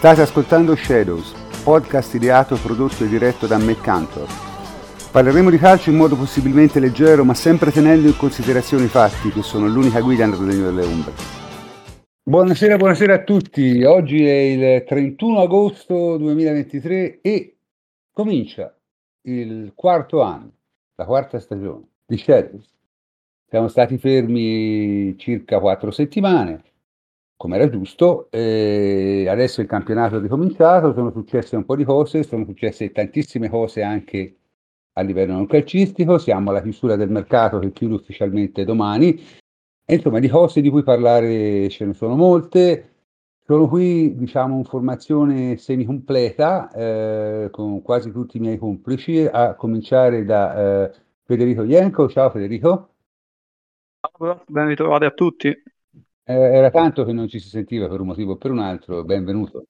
State ascoltando Shadows, podcast ideato, prodotto e diretto da Matt Cantor. Parleremo di calcio in modo possibilmente leggero, ma sempre tenendo in considerazione i fatti, che sono l'unica guida nel regno delle ombre. Buonasera, buonasera a tutti. Oggi è il 31 agosto 2023 e comincia il quarto anno, la quarta stagione di Shadows. Siamo stati fermi circa quattro settimane, come era giusto, e adesso il campionato è ricominciato, sono successe un po' di cose, sono successe tantissime cose anche a livello non calcistico, siamo alla chiusura del mercato che chiude ufficialmente domani, e insomma di cose di cui parlare ce ne sono molte, sono qui diciamo in formazione semicompleta eh, con quasi tutti i miei complici, a cominciare da eh, Federico Ienco, ciao Federico. Ben ritrovati a tutti. Eh, era tanto che non ci si sentiva per un motivo o per un altro, benvenuto.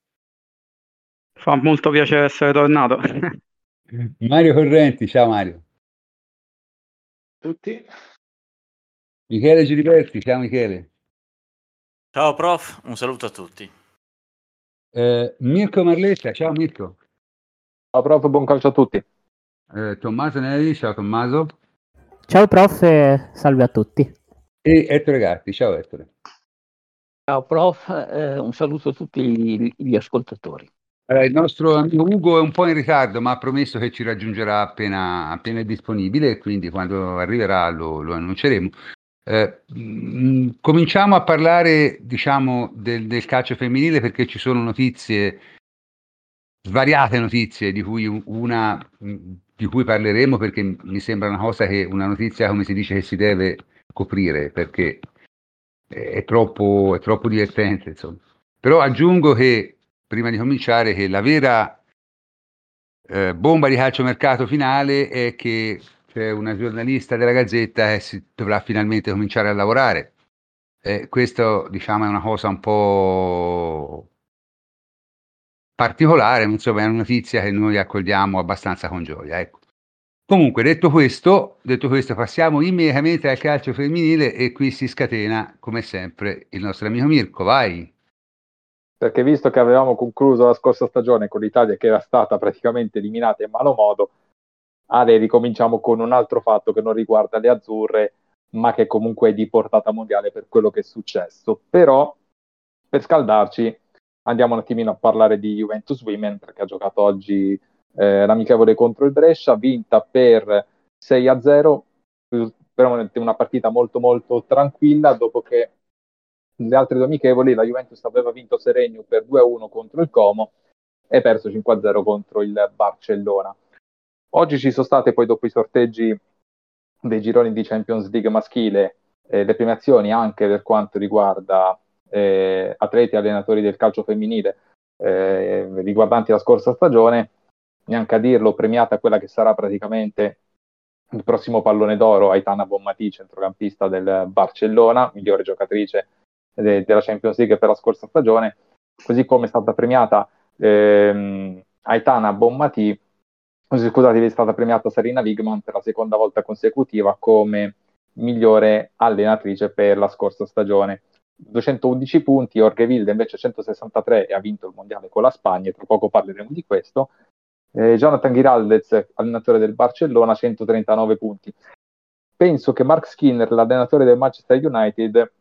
Fa molto piacere essere tornato. Mario Correnti, ciao Mario. Tutti. Michele Giliberti, ciao Michele. Ciao prof, un saluto a tutti. Eh, Mirko Marletta, ciao Mirko. Ciao prof, buon calcio a tutti. Eh, Tommaso Neri, ciao Tommaso. Ciao prof, salve a tutti e Ettore Gatti. Ciao Ettore. Ciao prof, eh, un saluto a tutti gli, gli ascoltatori. Eh, il nostro amico Ugo è un po' in ritardo, ma ha promesso che ci raggiungerà appena, appena è disponibile, quindi quando arriverà lo, lo annunceremo. Eh, mh, mm, cominciamo a parlare, diciamo, del, del, calcio femminile perché ci sono notizie, svariate notizie, di cui una mm, di cui parleremo perché mi sembra una cosa che una notizia, come si dice, che si deve coprire perché è troppo, è troppo divertente. Insomma. Però aggiungo che prima di cominciare che la vera eh, bomba di calciomercato finale è che c'è una giornalista della Gazzetta che si dovrà finalmente cominciare a lavorare. Eh, questo diciamo è una cosa un po' particolare, insomma è una notizia che noi accogliamo abbastanza con gioia. Ecco. Comunque, detto questo, detto questo, passiamo immediatamente al calcio femminile e qui si scatena, come sempre, il nostro amico Mirko. Vai! Perché visto che avevamo concluso la scorsa stagione con l'Italia che era stata praticamente eliminata in malo modo, Ale ricominciamo con un altro fatto che non riguarda le azzurre, ma che comunque è di portata mondiale per quello che è successo. Però, per scaldarci, andiamo un attimino a parlare di Juventus Women, perché ha giocato oggi eh, l'amichevole contro il Brescia, vinta per 6 a 0, veramente una partita molto molto tranquilla dopo che le altre due amichevoli la Juventus aveva vinto Seregno per 2 a 1 contro il Como e perso 5 a 0 contro il Barcellona. Oggi ci sono state poi dopo i sorteggi dei gironi di Champions League maschile eh, le premiazioni anche per quanto riguarda eh, atleti e allenatori del calcio femminile eh, riguardanti la scorsa stagione neanche a dirlo, premiata quella che sarà praticamente il prossimo pallone d'oro, Aitana Bommati, centrocampista del Barcellona, migliore giocatrice de- della Champions League per la scorsa stagione, così come è stata premiata ehm, Aitana Bommati, scusate, è stata premiata Serena Wigman per la seconda volta consecutiva come migliore allenatrice per la scorsa stagione. 211 punti, Orgeville invece 163 e ha vinto il mondiale con la Spagna, tra poco parleremo di questo. Eh, Jonathan Giraldez, allenatore del Barcellona, 139 punti. Penso che Mark Skinner, l'allenatore del Manchester United,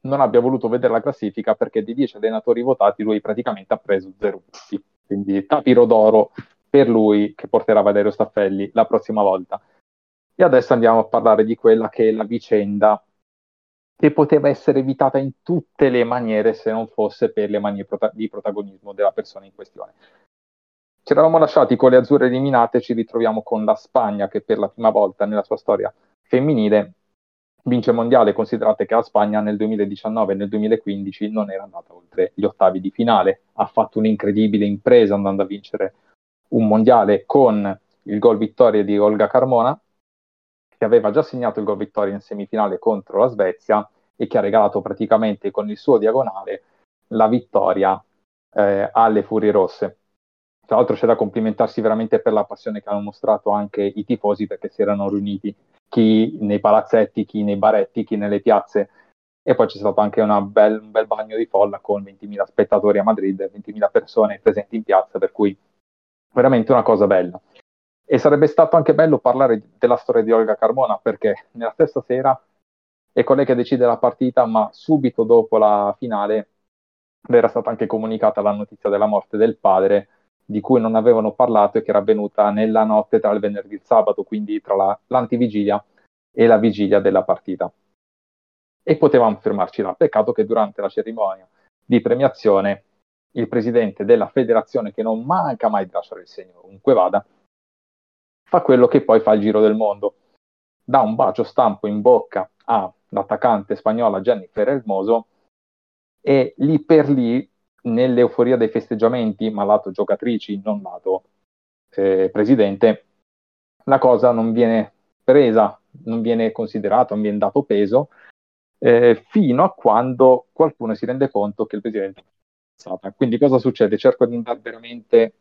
non abbia voluto vedere la classifica perché di 10 allenatori votati lui praticamente ha preso 0 punti. Quindi tapiro d'oro per lui che porterà Valerio Staffelli la prossima volta. E adesso andiamo a parlare di quella che è la vicenda che poteva essere evitata in tutte le maniere se non fosse per le manie di protagonismo della persona in questione. Ci eravamo lasciati con le azzurre eliminate, ci ritroviamo con la Spagna che per la prima volta nella sua storia femminile vince il mondiale. Considerate che la Spagna nel 2019 e nel 2015 non era andata oltre gli ottavi di finale, ha fatto un'incredibile impresa andando a vincere un mondiale con il gol vittoria di Olga Carmona, che aveva già segnato il gol vittoria in semifinale contro la Svezia e che ha regalato praticamente con il suo diagonale la vittoria eh, alle Furie Rosse. Tra l'altro c'è da complimentarsi veramente per la passione che hanno mostrato anche i tifosi perché si erano riuniti chi nei palazzetti, chi nei baretti, chi nelle piazze e poi c'è stato anche bel, un bel bagno di folla con 20.000 spettatori a Madrid, 20.000 persone presenti in piazza, per cui veramente una cosa bella. E sarebbe stato anche bello parlare della storia di Olga Carmona, perché nella stessa sera è colei che decide la partita, ma subito dopo la finale era stata anche comunicata la notizia della morte del padre, di cui non avevano parlato e che era avvenuta nella notte tra il venerdì e il sabato, quindi tra la, l'antivigilia e la vigilia della partita e potevamo fermarci là. Peccato che durante la cerimonia di premiazione il presidente della federazione, che non manca mai di lasciare il segno ovunque vada, fa quello che poi fa il giro del mondo. Dà un bacio stampo in bocca all'attaccante spagnola Jennifer Hermoso e lì per lì, nell'euforia dei festeggiamenti, ma lato giocatrici, non lato eh, presidente, la cosa non viene presa, non viene considerata, non viene dato peso eh, fino a quando qualcuno si rende conto che il presidente è stata. Quindi cosa succede? Cerco di andare veramente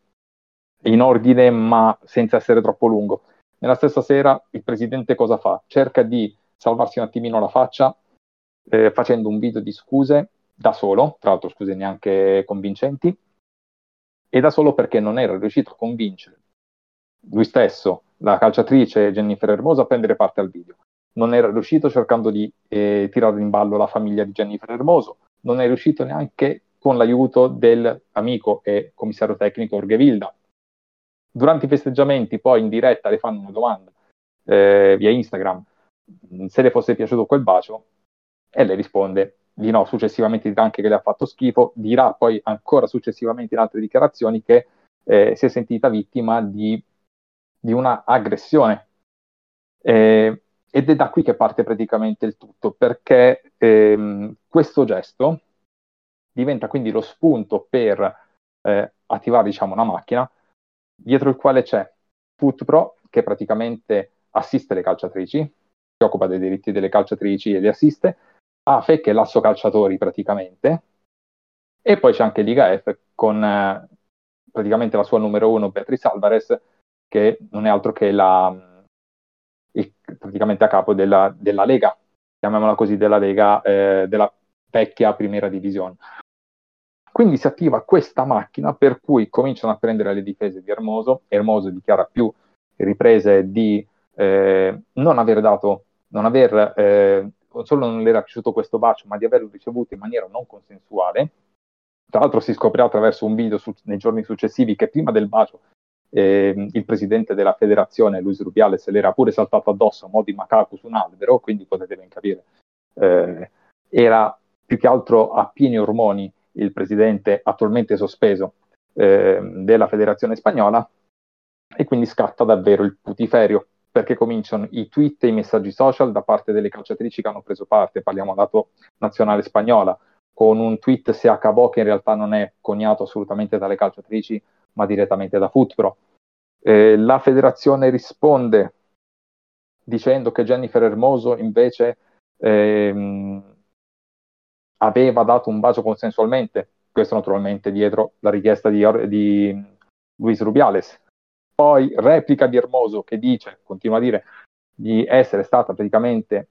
in ordine, ma senza essere troppo lungo. Nella stessa sera il presidente cosa fa? Cerca di salvarsi un attimino la faccia eh, facendo un video di scuse da solo, tra l'altro scuse neanche convincenti, e da solo perché non era riuscito a convincere lui stesso, la calciatrice Jennifer Hermosa, a prendere parte al video non era riuscito cercando di eh, tirare in ballo la famiglia di Jennifer Hermoso, non è riuscito neanche con l'aiuto dell'amico e commissario tecnico Orge Vilda. Durante i festeggiamenti, poi in diretta le fanno una domanda eh, via Instagram se le fosse piaciuto quel bacio e lei risponde di no, successivamente dirà anche che le ha fatto schifo, dirà poi ancora successivamente in altre dichiarazioni che eh, si è sentita vittima di, di una aggressione. Eh, ed è da qui che parte praticamente il tutto, perché ehm, questo gesto diventa quindi lo spunto per eh, attivare diciamo, una macchina dietro il quale c'è FootPro che praticamente assiste le calciatrici, si occupa dei diritti delle calciatrici e le assiste, AFE che è l'asso calciatori praticamente, e poi c'è anche Liga F con eh, praticamente la sua numero uno Beatrice Alvarez che non è altro che la il, praticamente a capo della, della, Lega, chiamiamola così, della Lega, eh, della vecchia Primera Divisione. Quindi si attiva questa macchina per cui cominciano a prendere le difese di Hermoso, Hermoso dichiara più riprese di eh, non aver dato, non aver, eh, solo non le era piaciuto questo bacio, ma di averlo ricevuto in maniera non consensuale. Tra l'altro si scoprirà attraverso un video su, nei giorni successivi che prima del bacio eh, il presidente della federazione, Luis Rubiales, se l'era pure saltato addosso a mo' di macaco su un albero, quindi potete ben capire, eh, era più che altro a pieni ormoni il presidente attualmente sospeso eh, della federazione spagnola e quindi scatta davvero il putiferio perché cominciano i tweet e i messaggi social da parte delle calciatrici che hanno preso parte, parliamo lato nazionale spagnola, con un tweet se acabò che in realtà non è coniato assolutamente dalle calciatrici ma direttamente da Footpro. Eh, la federazione risponde dicendo che Jennifer Hermoso invece ehm, aveva dato un bacio consensualmente, questo naturalmente dietro la richiesta di, di Luis Rubiales. Poi replica di Hermoso che dice, continua a dire, di essere stata praticamente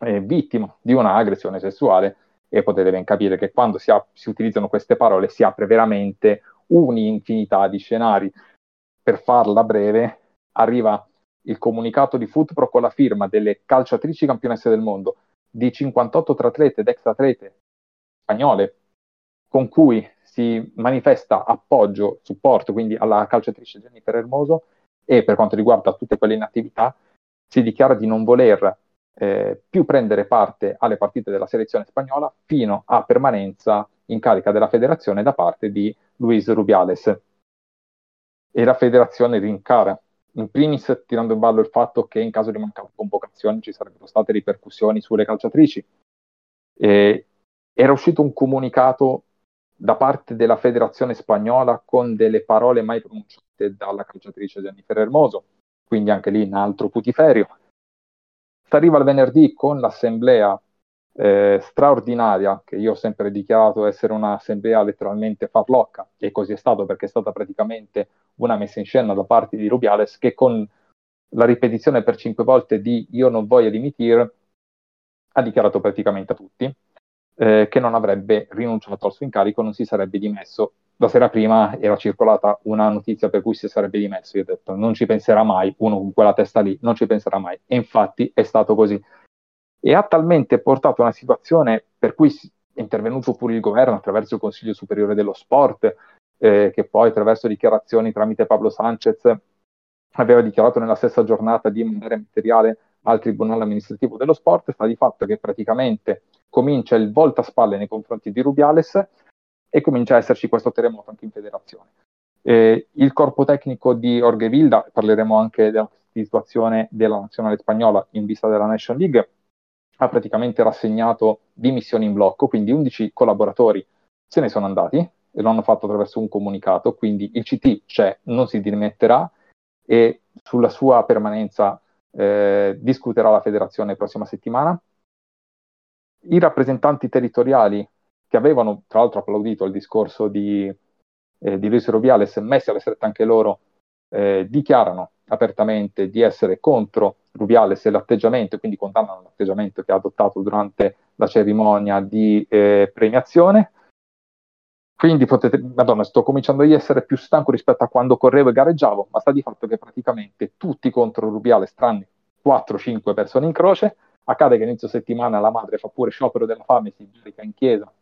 eh, vittima di una aggressione sessuale e potete ben capire che quando si, ha, si utilizzano queste parole si apre veramente un'infinità di scenari. Per farla breve, arriva il comunicato di Footpro con la firma delle calciatrici campionesse del mondo, di 58 triatlete ed ex atlete spagnole, con cui si manifesta appoggio, supporto quindi alla calciatrice Jennifer Hermoso e per quanto riguarda tutte quelle in attività si dichiara di non voler eh, più prendere parte alle partite della selezione spagnola fino a permanenza in carica della federazione da parte di Luis Rubiales. E la federazione rincara, in primis tirando in ballo il fatto che in caso di mancata convocazione ci sarebbero state ripercussioni sulle calciatrici. E era uscito un comunicato da parte della federazione spagnola con delle parole mai pronunciate dalla calciatrice Jennifer Hermoso, quindi anche lì un altro putiferio. Si arriva il venerdì con l'assemblea eh, straordinaria, che io ho sempre dichiarato essere un'assemblea letteralmente farlocca, e così è stato perché è stata praticamente una messa in scena da parte di Rubiales che con la ripetizione per cinque volte di io non voglio dimitir ha dichiarato praticamente a tutti eh, che non avrebbe rinunciato al suo incarico, non si sarebbe dimesso. La sera prima era circolata una notizia per cui si sarebbe dimesso. Io ho detto non ci penserà mai, uno con quella testa lì non ci penserà mai. E infatti è stato così. E ha talmente portato a una situazione per cui è intervenuto pure il governo attraverso il Consiglio Superiore dello Sport, eh, che poi attraverso dichiarazioni tramite Pablo Sanchez aveva dichiarato nella stessa giornata di mandare materiale al Tribunale amministrativo dello sport, sta di fatto che praticamente comincia il voltaspalle nei confronti di Rubiales e comincia a esserci questo terremoto anche in federazione. Eh, il corpo tecnico di Orge Vilda, parleremo anche della situazione della nazionale spagnola in vista della Nation League, ha praticamente rassegnato dimissioni in blocco, quindi 11 collaboratori se ne sono andati e lo hanno fatto attraverso un comunicato, quindi il CT c'è, non si dimetterà e sulla sua permanenza eh, discuterà la federazione prossima settimana. I rappresentanti territoriali che avevano tra l'altro applaudito il discorso di, eh, di Luis Rubiales, messi alle strette anche loro, eh, dichiarano apertamente di essere contro Rubiales e l'atteggiamento, quindi condannano l'atteggiamento che ha adottato durante la cerimonia di eh, premiazione. Quindi potete, madonna, sto cominciando a essere più stanco rispetto a quando correvo e gareggiavo, ma sta di fatto che praticamente tutti contro Rubiales, tranne 4-5 persone in croce. Accade che inizio settimana la madre fa pure sciopero della fame, si giudica in chiesa,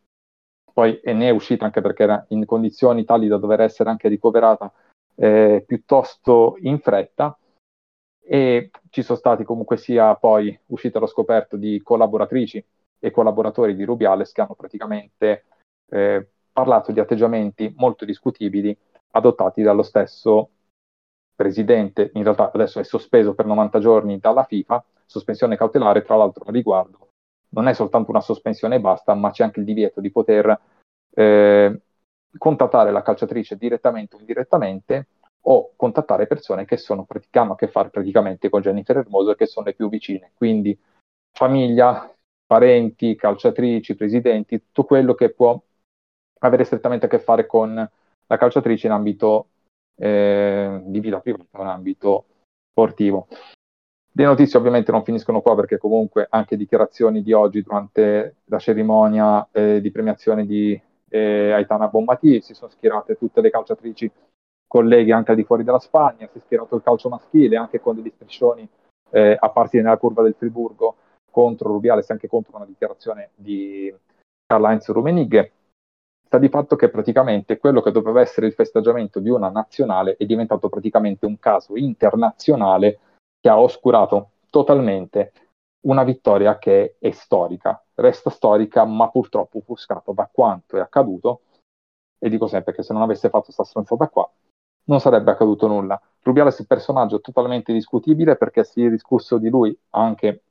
poi e ne è uscita anche perché era in condizioni tali da dover essere anche ricoverata eh, piuttosto in fretta. E ci sono stati comunque sia poi uscite allo scoperto di collaboratrici e collaboratori di Rubiales che hanno praticamente eh, parlato di atteggiamenti molto discutibili adottati dallo stesso presidente, in realtà adesso è sospeso per 90 giorni dalla FIFA, sospensione cautelare, tra l'altro a riguardo non è soltanto una sospensione e basta, ma c'è anche il divieto di poter eh, contattare la calciatrice direttamente o indirettamente o contattare persone che, sono, che a che fare praticamente con Jennifer Hermoso e che sono le più vicine, quindi famiglia, parenti, calciatrici, presidenti, tutto quello che può avere strettamente a che fare con la calciatrice in ambito eh, di vita privata, in ambito sportivo. Le notizie ovviamente non finiscono qua perché comunque anche dichiarazioni di oggi durante la cerimonia eh, di premiazione di eh, Aitana Bombati si sono schierate tutte le calciatrici colleghe anche al di fuori della Spagna, si è schierato il calcio maschile anche con degli striscioni eh, apparsi nella curva del Friburgo contro Rubiales, anche contro una dichiarazione di Karl-Heinz Rummenigge. Sta di fatto che praticamente quello che doveva essere il festeggiamento di una nazionale è diventato praticamente un caso internazionale che ha oscurato totalmente una vittoria che è storica, resta storica, ma purtroppo offuscata da quanto è accaduto. E dico sempre che se non avesse fatto questa stronzata qua, non sarebbe accaduto nulla. Rubiales è un personaggio totalmente discutibile perché si è discusso di lui anche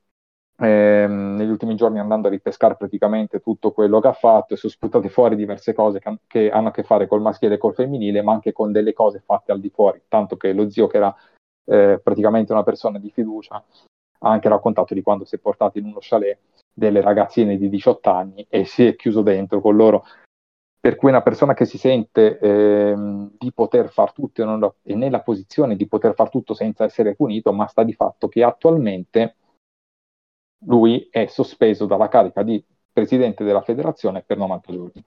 ehm, negli ultimi giorni andando a ripescare praticamente tutto quello che ha fatto e sono sputate fuori diverse cose che, che, hanno a che fare col maschile e col femminile, ma anche con delle cose fatte al di fuori, tanto che lo zio che era eh, praticamente una persona di fiducia ha anche raccontato di quando si è portato in uno chalet delle ragazzine di 18 anni e si è chiuso dentro con loro. Per cui una persona che si sente eh, di poter far tutto e, non, è nella posizione di poter far tutto senza essere punito, ma sta di fatto che attualmente lui è sospeso dalla carica di presidente della federazione per 90 giorni.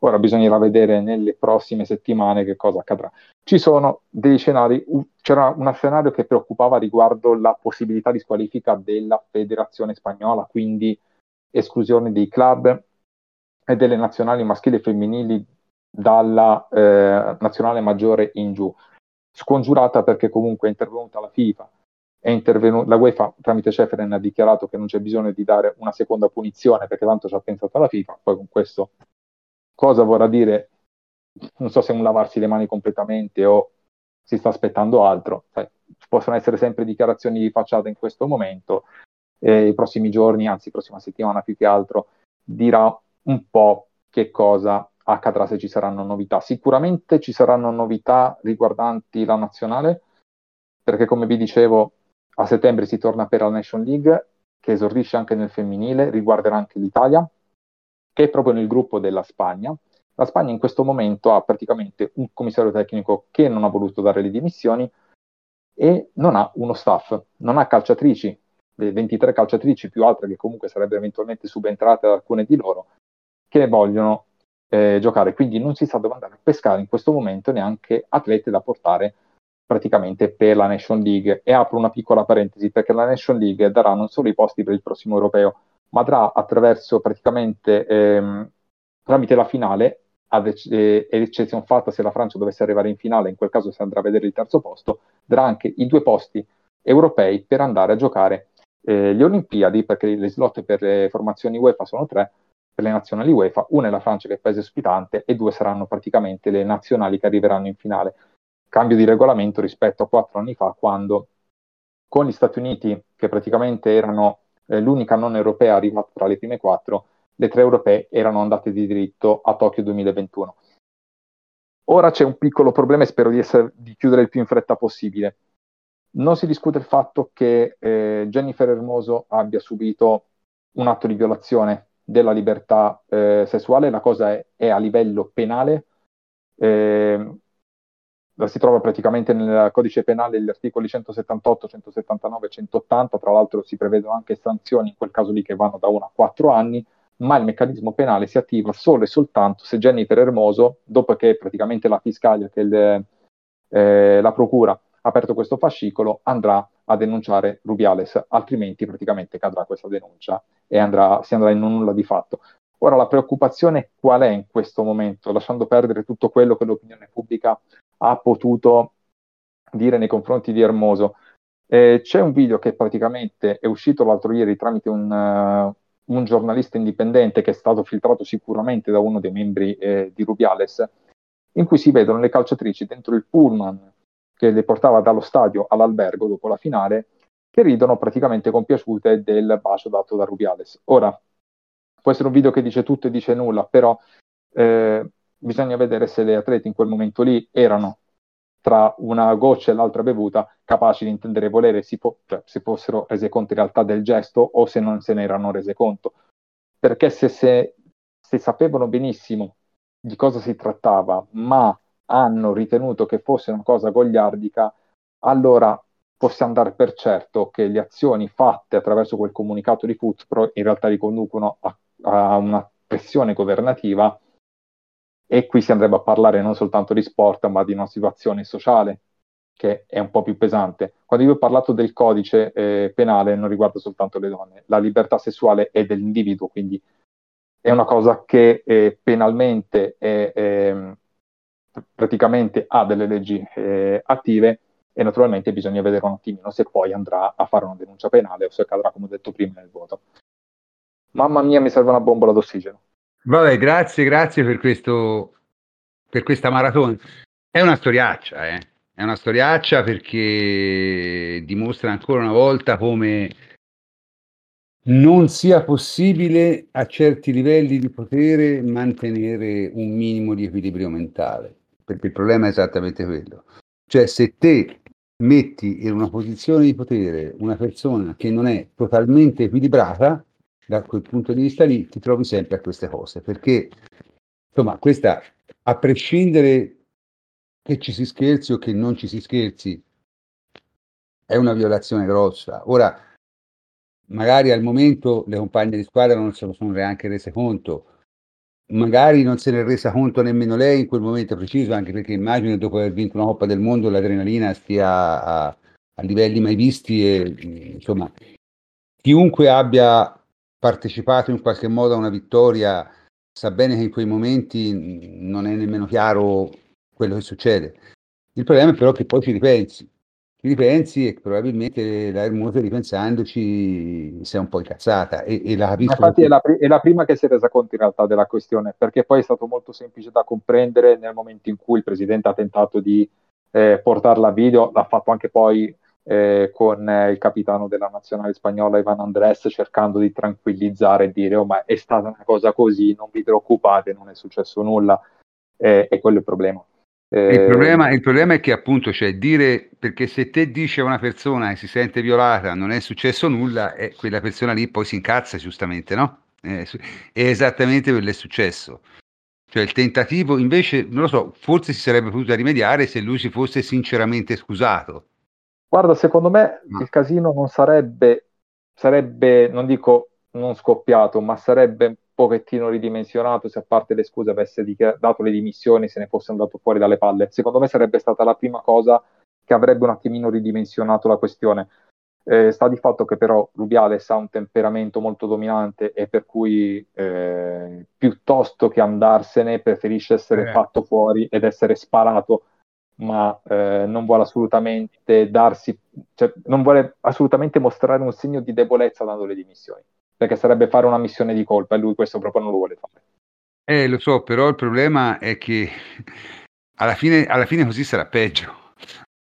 Ora bisognerà vedere nelle prossime settimane che cosa accadrà. Ci sono dei scenari, c'era un scenario che preoccupava riguardo la possibilità di squalifica della federazione spagnola, quindi esclusione dei club e delle nazionali maschili e femminili dalla eh, nazionale maggiore in giù. Scongiurata perché comunque è intervenuta la FIFA, è intervenuta, la UEFA tramite Ceferen ha dichiarato che non c'è bisogno di dare una seconda punizione perché tanto ci ha pensato la FIFA, poi con questo cosa vorrà dire? Non so se è un lavarsi le mani completamente o si sta aspettando altro, cioè, possono essere sempre dichiarazioni di facciata in questo momento, e i prossimi giorni, anzi prossima settimana più che altro, dirà un po' che cosa accadrà se ci saranno novità. Sicuramente ci saranno novità riguardanti la nazionale, perché come vi dicevo a settembre si torna per la Nation League, che esordisce anche nel femminile, riguarderà anche l'Italia, che è proprio nel gruppo della Spagna. La Spagna in questo momento ha praticamente un commissario tecnico che non ha voluto dare le dimissioni e non ha uno staff, non ha calciatrici le 23 calciatrici più altre che comunque sarebbero eventualmente subentrate ad alcune di loro, che vogliono eh, giocare. Quindi non si sa dove andare a pescare in questo momento neanche atlete da portare praticamente per la Nation League. E apro una piccola parentesi perché la Nation League darà non solo i posti per il prossimo europeo, ma darà attraverso praticamente ehm, tramite la finale, ad eh, eccezione fatta se la Francia dovesse arrivare in finale, in quel caso si andrà a vedere il terzo posto, darà anche i due posti europei per andare a giocare eh, le Olimpiadi, perché le slot per le formazioni UEFA sono tre, per le nazionali UEFA, una è la Francia che è paese ospitante e due saranno praticamente le nazionali che arriveranno in finale. Cambio di regolamento rispetto a quattro anni fa, quando con gli Stati Uniti, che praticamente erano eh, l'unica non europea arrivata tra le prime quattro, le tre europee erano andate di diritto a Tokyo 2021. Ora c'è un piccolo problema e spero di, essere, di chiudere il più in fretta possibile. Non si discute il fatto che eh, Jennifer Hermoso abbia subito un atto di violazione della libertà eh, sessuale, la cosa è, è, a livello penale, eh, si trova praticamente nel codice penale gli articoli 178, 179 180, tra l'altro si prevedono anche sanzioni in quel caso lì che vanno da 1 a 4 anni, ma il meccanismo penale si attiva solo e soltanto se Jennifer Hermoso, dopo che praticamente la fiscalia, che il, eh, la procura ha aperto questo fascicolo, andrà a denunciare Rubiales, altrimenti praticamente cadrà questa denuncia e andrà, si andrà in un nulla di fatto. Ora la preoccupazione qual è in questo momento, lasciando perdere tutto quello che l'opinione pubblica ha potuto dire nei confronti di Hermoso? Eh, c'è un video che praticamente è uscito l'altro ieri tramite un, uh, un giornalista indipendente che è stato filtrato sicuramente da uno dei membri eh, di Rubiales, in cui si vedono le calciatrici dentro il pullman che le portava dallo stadio all'albergo dopo la finale, che ridono praticamente compiaciute del bacio dato da Rubiales. Ora, può essere un video che dice tutto e dice nulla, però eh, bisogna vedere se le atlete in quel momento lì erano tra una goccia e l'altra bevuta, capaci di intendere e volere, si, po- cioè, si fossero rese conto in realtà del gesto o se non se ne erano rese conto. Perché se, se, se sapevano benissimo di cosa si trattava, ma hanno ritenuto che fosse una cosa gogliardica, allora possiamo dare per certo che le azioni fatte attraverso quel comunicato di Footpro in realtà riconducono a, a una pressione governativa e qui si andrebbe a parlare non soltanto di sport, ma di una situazione sociale che è un po' più pesante. Quando io ho parlato del codice eh, penale non riguarda soltanto le donne, la libertà sessuale è dell'individuo, quindi è una cosa che eh, penalmente è, è, praticamente ha delle leggi eh, attive e naturalmente bisogna vedere un attimino se poi andrà a fare una denuncia penale o se cadrà, come ho detto prima, nel voto. Mamma mia, mi serve una bombola d'ossigeno. Vabbè, grazie, grazie per, questo, per questa maratona. È una storiaccia, eh? È una storiaccia perché dimostra ancora una volta come non sia possibile a certi livelli di potere mantenere un minimo di equilibrio mentale, perché il problema è esattamente quello. Cioè, se te metti in una posizione di potere una persona che non è totalmente equilibrata, da quel punto di vista lì ti trovi sempre a queste cose, perché insomma, questa, a prescindere che ci si scherzi o che non ci si scherzi, è una violazione grossa. Ora, magari al momento le compagne di squadra non se lo sono neanche rese conto, magari non se ne è resa conto nemmeno lei in quel momento preciso, anche perché immagino dopo aver vinto una Coppa del Mondo l'adrenalina stia a, a livelli mai visti e insomma chiunque abbia partecipato in qualche modo a una vittoria sa bene che in quei momenti non è nemmeno chiaro quello che succede. Il problema è però che poi ci ripensi, ci ripensi e probabilmente la Hermosa ripensandoci si è un po' incazzata e, e la capisco. Infatti è la, è la, prima che si è resa conto in realtà della questione, perché poi è stato molto semplice da comprendere nel momento in cui il presidente ha tentato di eh, portarla a video, l'ha fatto anche poi eh, con eh, il capitano della nazionale spagnola Ivan Andres cercando di tranquillizzare e dire oh ma è stata una cosa così, non vi preoccupate, non è successo nulla eh, e quello è il problema. Il problema, il, problema, è che appunto cioè dire perché se te dici a una persona che si sente violata non è successo nulla e quella persona lì poi si incazza giustamente no? è esattamente quello che è successo cioè il tentativo invece non lo so forse si sarebbe potuto rimediare se lui si fosse sinceramente scusato Guarda, secondo me no. il casino non sarebbe sarebbe, non dico non scoppiato, ma sarebbe un pochettino ridimensionato se a parte le scuse avesse dato le dimissioni, se ne fosse andato fuori dalle palle. Secondo me sarebbe stata la prima cosa che avrebbe un attimino ridimensionato la questione. Eh, sta di fatto che però Rubiales ha un temperamento molto dominante e per cui eh, piuttosto che andarsene preferisce essere eh. fatto fuori ed essere sparato ma eh, non vuole assolutamente darsi, cioè, non vuole assolutamente mostrare un segno di debolezza dando le dimissioni, perché sarebbe fare una missione di colpa e lui questo proprio non lo vuole fare. Eh, lo so, però il problema è che alla fine, alla fine così sarà peggio.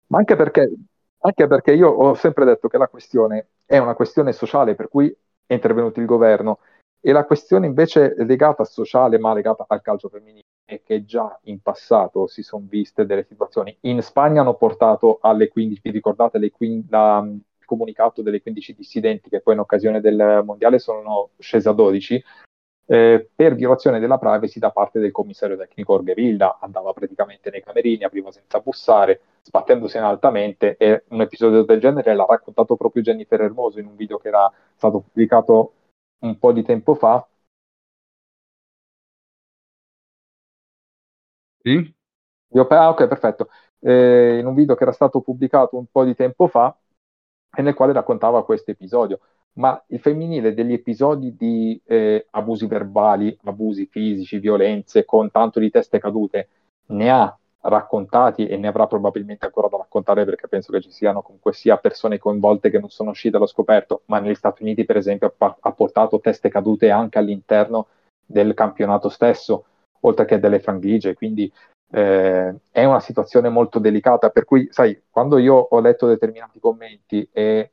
Ma anche perché, anche perché io ho sempre detto che la questione è una questione sociale, per cui è intervenuto il governo, e la questione invece legata al sociale, ma legata al calcio femminile, è che già in passato si sono viste delle situazioni. In Spagna hanno portato alle 15, vi ricordate le 15, la, il comunicato delle 15 dissidenti che poi in occasione del mondiale sono scese a 12, eh, per violazione della privacy da parte del commissario tecnico Orghevilda, andava praticamente nei camerini, apriva senza bussare, sbattendosene altamente e un episodio del genere l'ha raccontato proprio Jennifer Hermoso in un video che era stato pubblicato un po' di tempo fa. Sì? Ah, ok, perfetto. Eh, in un video che era stato pubblicato un po' di tempo fa e nel quale raccontava questo episodio. Ma il femminile degli episodi di eh, abusi verbali, abusi fisici, violenze con tanto di teste cadute ne ha raccontati e ne avrà probabilmente ancora da raccontare perché penso che ci siano comunque sia persone coinvolte che non sono uscite allo scoperto, ma negli Stati Uniti per esempio ha portato teste cadute anche all'interno del campionato stesso, oltre che delle franchigie, quindi eh, è una situazione molto delicata, per cui sai, quando io ho letto determinati commenti e,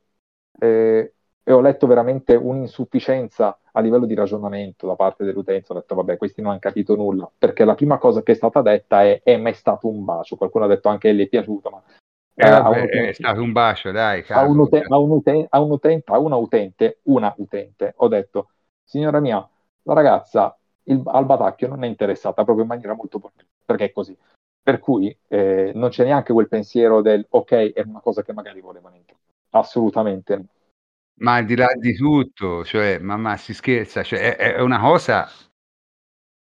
e, e ho letto veramente un'insufficienza a livello di ragionamento da parte dell'utenza, ho detto vabbè questi non hanno capito nulla, perché la prima cosa che è stata detta è è mai stato un bacio, qualcuno ha detto anche che le è piaciuto, ma eh, vabbè, un utente, è stato un bacio, dai. A, un uten- a, un uten- a, un utente, a una utente, una utente, ho detto, signora mia, la ragazza il, al batacchio non è interessata proprio in maniera molto positiva, perché è così. Per cui eh, non c'è neanche quel pensiero del ok, è una cosa che magari volevano intendere. Assolutamente no. Ma al di là di tutto, cioè, mamma si scherza, cioè, è, è una cosa...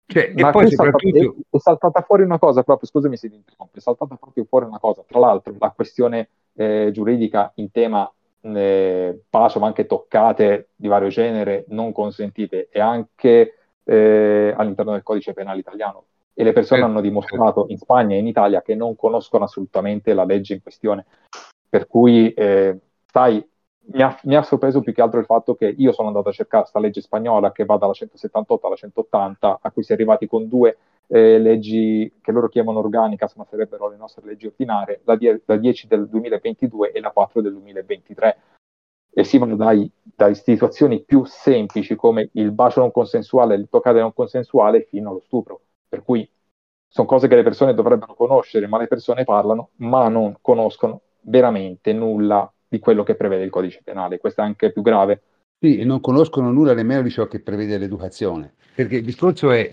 Cioè, e poi soprattutto... È, è, saltata fuori una cosa proprio, scusami se ti interrompo, è saltata proprio fuori una cosa, tra l'altro la questione eh, giuridica in tema eh, pace, ma anche toccate di vario genere non consentite e anche eh, all'interno del codice penale italiano. E le persone hanno dimostrato in Spagna e in Italia che non conoscono assolutamente la legge in questione. Per cui, eh, sai, mi ha, mi ha, sorpreso più che altro il fatto che io sono andato a cercare questa legge spagnola che va dalla 178 alla 180, a cui si è arrivati con due eh, leggi che loro chiamano organicas, ma sarebbero le nostre leggi ordinarie, la, die- la 10 del 2022 e la 4 del 2023. E si vanno dai, dalle situazioni più semplici come il bacio non consensuale, il toccare non consensuale, fino allo stupro. Per cui sono cose che le persone dovrebbero conoscere, ma le persone parlano, ma non conoscono veramente nulla di quello che prevede il codice penale. Questo è anche più grave. Sì, e non conoscono nulla nemmeno di ciò che prevede l'educazione. Perché il discorso è,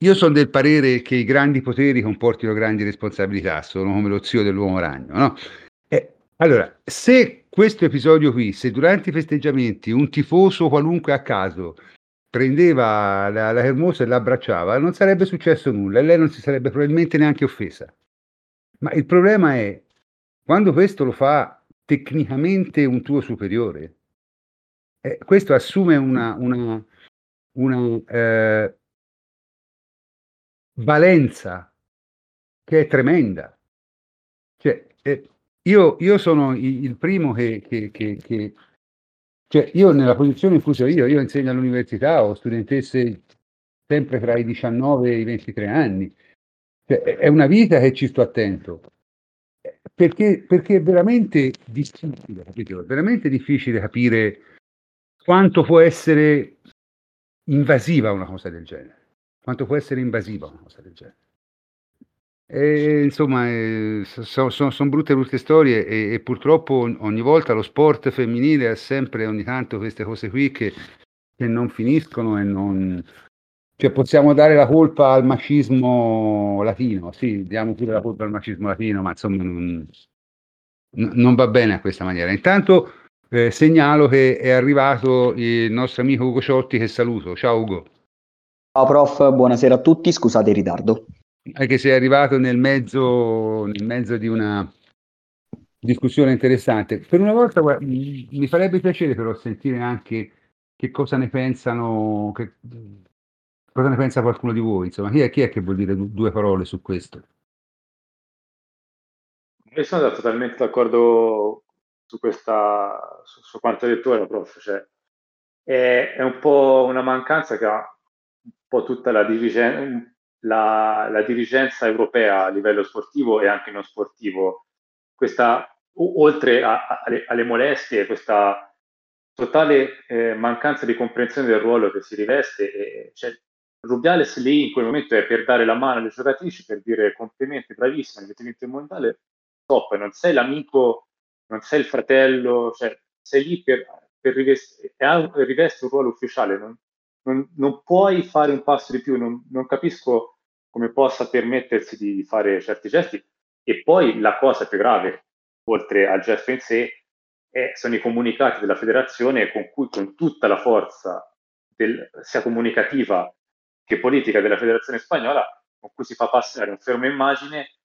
io sono del parere che i grandi poteri comportino grandi responsabilità, sono come lo zio dell'uomo ragno, no? Eh, allora, se questo episodio qui, se durante i festeggiamenti un tifoso qualunque a caso prendeva la, la Hermosa e l'abbracciava, non sarebbe successo nulla e lei non si sarebbe probabilmente neanche offesa. Ma il problema è quando questo lo fa tecnicamente un tuo superiore, eh, questo assume una, una, una eh, valenza che è tremenda. Cioè, eh, io, io, sono il, primo che, che, che, che, cioè io nella posizione in cui sono io, io insegno all'università, ho studentesse sempre tra i 19 e i 23 anni. Cioè, è una vita che ci sto attento perché, perché è veramente difficile, capito? È veramente difficile capire quanto può essere invasiva una cosa del genere. Quanto può essere invasiva una cosa del genere. E, insomma, eh, sono son, son brutte brutte storie e, e, purtroppo ogni volta lo sport femminile ha sempre ogni tanto queste cose qui che, che non finiscono e non, cioè possiamo dare la colpa al macismo latino, sì, diamo pure la colpa al macismo latino, ma insomma non, non va bene a questa maniera. Intanto eh, segnalo che è arrivato il nostro amico Ugo Ciotti che saluto. Ciao Ugo. Ciao prof, buonasera a tutti, scusate il ritardo. Anche se è arrivato nel mezzo, nel mezzo di una discussione interessante. Per una volta guarda, mi farebbe piacere però sentire anche che cosa ne pensano, che, cosa ne pensa qualcuno di voi. Insomma, chi è, chi è che vuol dire due parole su questo? Io sono totalmente d'accordo su, questa, su, su quanto ha detto ora, prof. Cioè, è, è, un po' una mancanza che ha un po' tutta la, dirigen- la, la dirigenza europea a livello sportivo e anche non sportivo. Questa, oltre a, a, alle, molestie, questa totale eh, mancanza di comprensione del ruolo che si riveste. E, cioè, Rubiales lì in quel momento è per dare la mano alle giocatrici, per dire complimenti, bravissima, avete vinto il mondiale, top, non sei l'amico, non sei il fratello, cioè sei lì per, per rivestire, riveste un ruolo ufficiale, non, non, non, puoi fare un passo di più, non, non capisco come possa permettersi di, fare certi gesti. E poi la cosa più grave, oltre al gesto in sé, è, sono i comunicati della federazione con cui con tutta la forza, del, sia comunicativa che politica della federazione spagnola, con cui si fa passare un fermo immagine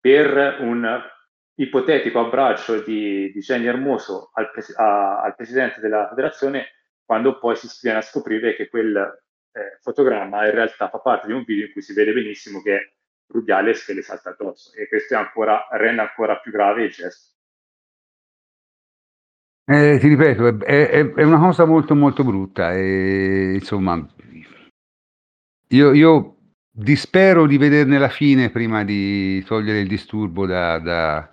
per un ipotetico abbraccio di, di Jenny Hermoso al, pres- a, al, presidente della federazione, quando poi si viene a scoprire che quel eh, fotogramma in realtà fa parte di un video in cui si vede benissimo che Rubiales che le salta addosso e questo ancora, rende ancora più grave il gesto. Eh, ti ripeto, è, è, è, una cosa molto molto brutta e insomma io, io dispero di vederne la fine prima di togliere il disturbo da, da,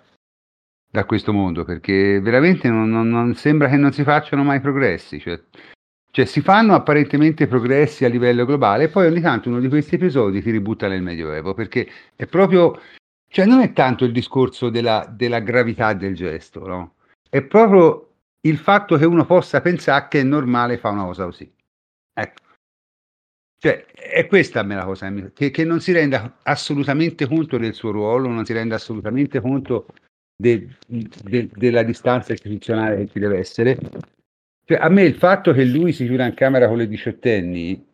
da questo mondo, perché veramente non, non, non, sembra che non si facciano mai progressi. Cioè, cioè, si fanno apparentemente progressi a livello globale e poi ogni tanto uno di questi episodi ti ributta nel Medioevo, perché è proprio, cioè non è tanto il discorso della, della gravità del gesto, no? È proprio il fatto che uno possa pensare che è normale fare una cosa così. Ecco. Cioè, è questa me la cosa, che, che, non si renda assolutamente conto del suo ruolo, non si renda assolutamente conto de, de, della distanza istituzionale che ci deve essere. Cioè, a me il fatto che lui si chiuda in camera con le diciottenni,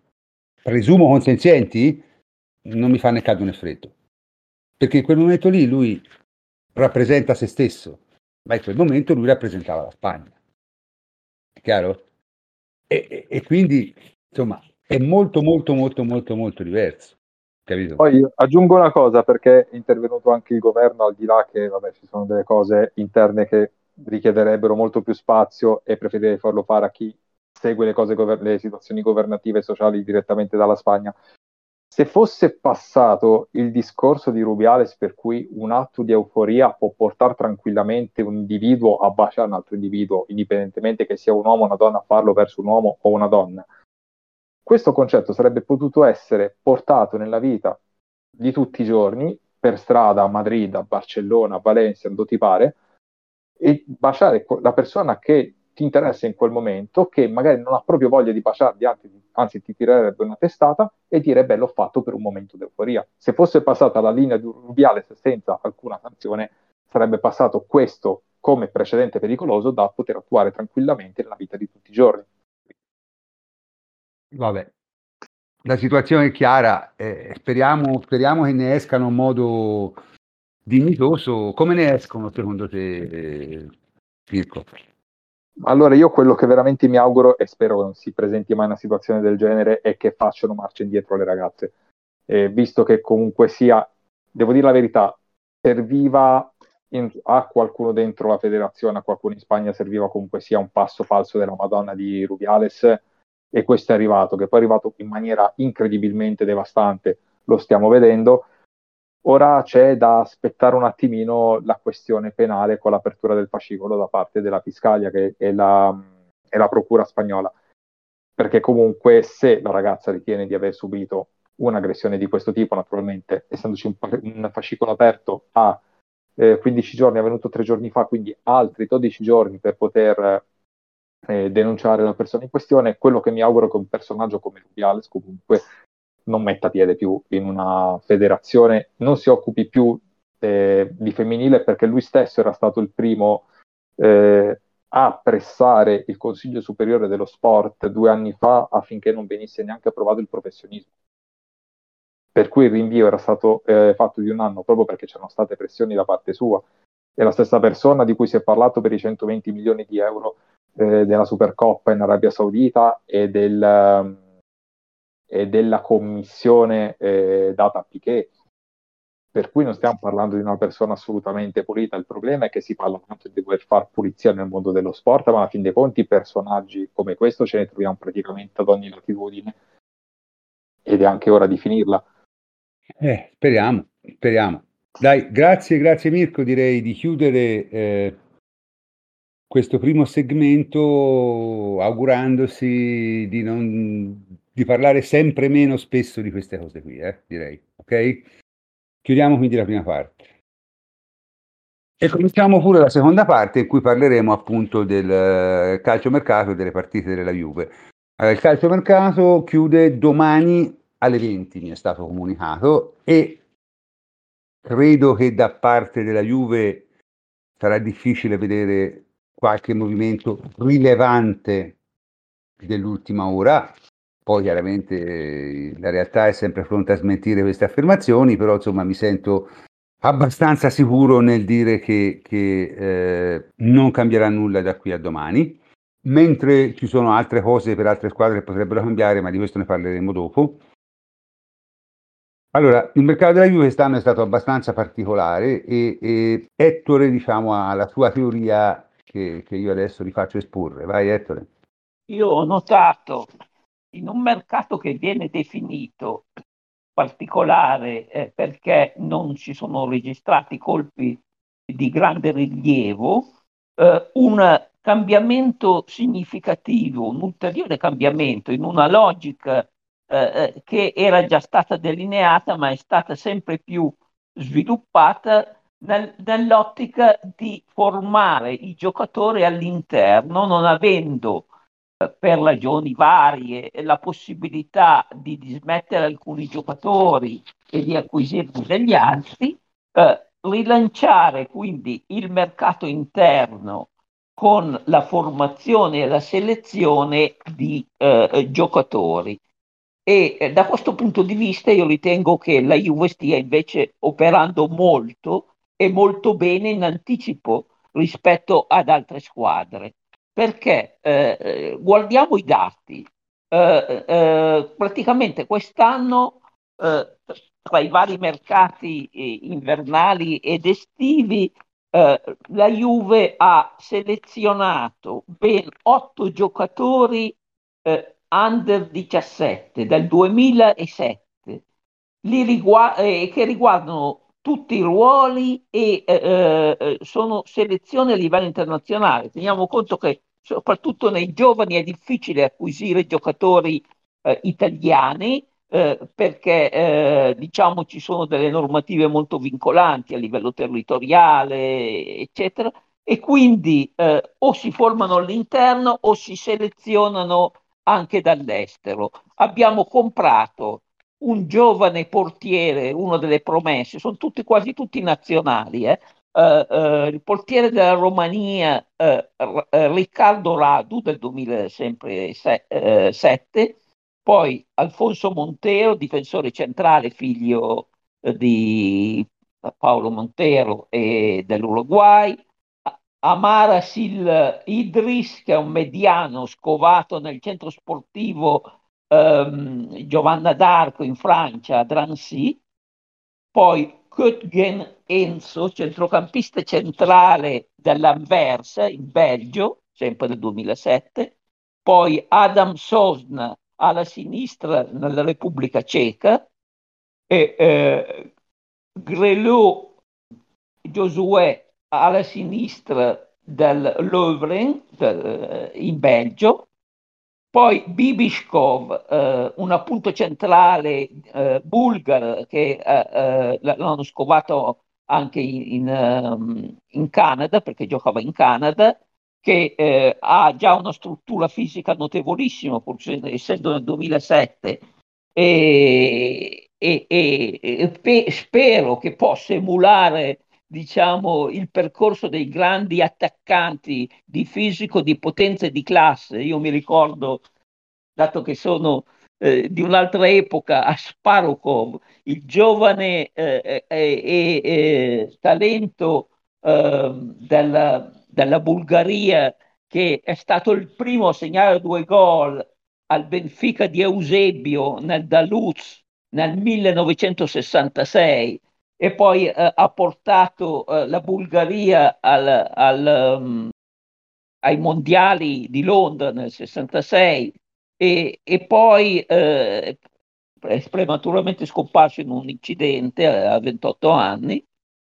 presumo consenzienti, non mi fa né caldo né freddo. Perché in quel momento lì lui rappresenta se stesso, ma in quel momento lui rappresentava la Spagna. È chiaro? E, e, e quindi, insomma, è molto molto molto molto molto diverso. Capito? Poi aggiungo una cosa perché è intervenuto anche il governo al di là che vabbè, ci sono delle cose interne che richiederebbero molto più spazio e preferirei farlo fare a chi segue le, cose, le situazioni governative e sociali direttamente dalla Spagna. Se fosse passato il discorso di Rubiales per cui un atto di euforia può portare tranquillamente un individuo a baciare un altro individuo, indipendentemente che sia un uomo o una donna a farlo verso un uomo o una donna, questo concetto sarebbe potuto essere portato nella vita di tutti i giorni, per strada a Madrid, a Barcellona, a Valencia, dove ti pare, e baciare la persona che ti interessa in quel momento, che magari non ha proprio voglia di baciarti, anzi ti tirerebbe una testata e dire beh l'ho fatto per un momento d'euforia. Se fosse passata la linea di Rubiales senza alcuna sanzione, sarebbe passato questo come precedente pericoloso da poter attuare tranquillamente nella vita di tutti i giorni. Vabbè, la situazione è chiara, eh, speriamo, speriamo, che ne escano in modo dignitoso. Come ne escono secondo te, eh? Allora, io quello che veramente mi auguro e spero non si presenti mai una situazione del genere è che facciano marcia indietro le ragazze. Eh, visto che comunque sia, devo dire la verità, serviva in, a qualcuno dentro la federazione, a qualcuno in Spagna serviva comunque sia un passo falso della Madonna di Rubiales e questo è arrivato, che poi è arrivato in maniera incredibilmente devastante, lo stiamo vedendo. Ora c'è da aspettare un attimino la questione penale con l'apertura del fascicolo da parte della Fiscalia, che è la, è la procura spagnola, perché comunque se la ragazza ritiene di aver subito un'aggressione di questo tipo, naturalmente, essendoci un, un fascicolo aperto a eh, 15 giorni, è avvenuto tre giorni fa, quindi altri 12 giorni per poter eh, denunciare la persona in questione. Quello che mi auguro è che un personaggio come Rubiales comunque non metta piede più in una federazione, non si occupi più eh, di femminile perché lui stesso era stato il primo eh, a pressare il Consiglio Superiore dello Sport due anni fa affinché non venisse neanche approvato il professionismo. Per cui il rinvio era stato eh, fatto di un anno proprio perché c'erano state pressioni da parte sua. È la stessa persona di cui si è parlato per i 120 milioni di euro eh, della Supercoppa in Arabia Saudita e, del, um, e della commissione eh, data a Piquet per cui non stiamo parlando di una persona assolutamente pulita, il problema è che si parla tanto di voler fare pulizia nel mondo dello sport, ma alla fin dei conti personaggi come questo ce ne troviamo praticamente ad ogni latitudine ed è anche ora di finirla. Eh, speriamo, speriamo. Dai, grazie, grazie Mirko, direi di chiudere eh, questo primo segmento augurandosi di, non, di parlare sempre meno spesso di queste cose qui, eh, direi, ok? Chiudiamo quindi la prima parte. E cominciamo pure la seconda parte in cui parleremo appunto del eh, calciomercato e delle partite della Juve. Allora, il calciomercato chiude domani alle 20, mi è stato comunicato, e credo che da parte della Juve sarà difficile vedere qualche movimento rilevante dell'ultima ora, poi chiaramente la realtà è sempre pronta a smentire queste affermazioni, però insomma mi sento abbastanza sicuro nel dire che, che eh, non cambierà nulla da qui a domani, mentre ci sono altre cose per altre squadre che potrebbero cambiare, ma di questo ne parleremo dopo. Allora, il mercato della Juve quest'anno è stato abbastanza particolare e, e Ettore diciamo, ha la sua teoria che, che io adesso vi faccio esporre. Vai Ettore. Io ho notato in un mercato che viene definito particolare eh, perché non si sono registrati colpi di grande rilievo, eh, un cambiamento significativo, un ulteriore cambiamento in una logica eh, eh che era già stata delineata ma è stata sempre più sviluppata nell'ottica di formare i giocatori all'interno, non avendo per ragioni varie la possibilità di dismettere alcuni giocatori e di acquisirne degli altri, eh, rilanciare quindi il mercato interno con la formazione e la selezione di eh, giocatori. E eh, da questo punto di vista io ritengo che la Juve stia invece operando molto e molto bene in anticipo rispetto ad altre squadre perché eh, eh, guardiamo i dati. Eh, eh, praticamente quest'anno eh, tra i vari mercati eh, invernali ed estivi la Juve ha selezionato ben otto giocatori under 17 dal 2007 rigu- che riguardano tutti i ruoli e eh, sono selezioni a livello internazionale. Teniamo conto che soprattutto nei giovani è difficile acquisire giocatori eh, italiani eh, perché eh, diciamo ci sono delle normative molto vincolanti a livello territoriale, eccetera, e quindi eh, o si formano all'interno o si selezionano anche dall'estero. Abbiamo comprato un giovane portiere, una delle promesse, sono tutti, quasi tutti nazionali, eh, Uh, uh, il portiere della Romania uh, Riccardo Radu del 2007, poi Alfonso Montero, difensore centrale, figlio di Paolo Montero e dell'Uruguay, Amara Sil Idris, che è un mediano scovato nel centro sportivo um, Giovanna d'Arco in Francia, Drancy, poi Kötgen Enzo, centrocampista centrale dell'Anversa in Belgio, sempre nel 2007, poi Adam Sosna alla sinistra nella Repubblica Ceca e eh, Grelot Josué alla sinistra del Leuven del, in Belgio poi Bibishkov, eh, un appunto centrale eh, bulgaro che eh, eh l'hanno scovato anche in, in, ehm, in, Canada, perché giocava in Canada, che eh, ha già una struttura fisica notevolissima, pur essendo nel 2007, e, e, e, e spero che possa emulare diciamo, il percorso dei grandi attaccanti di fisico, di potenza e di classe. Io mi ricordo, dato che sono eh, di un'altra epoca, Asparokov, il giovane eh, e talento ehm, della, della Bulgaria che è stato il primo a segnare due gol al Benfica di Eusebio nel Daluz nel 1966 e poi eh, ha portato eh, la Bulgaria al, al, um, ai mondiali di Londra nel 66 e, e poi eh, è prematuramente scomparso in un incidente a 28 anni.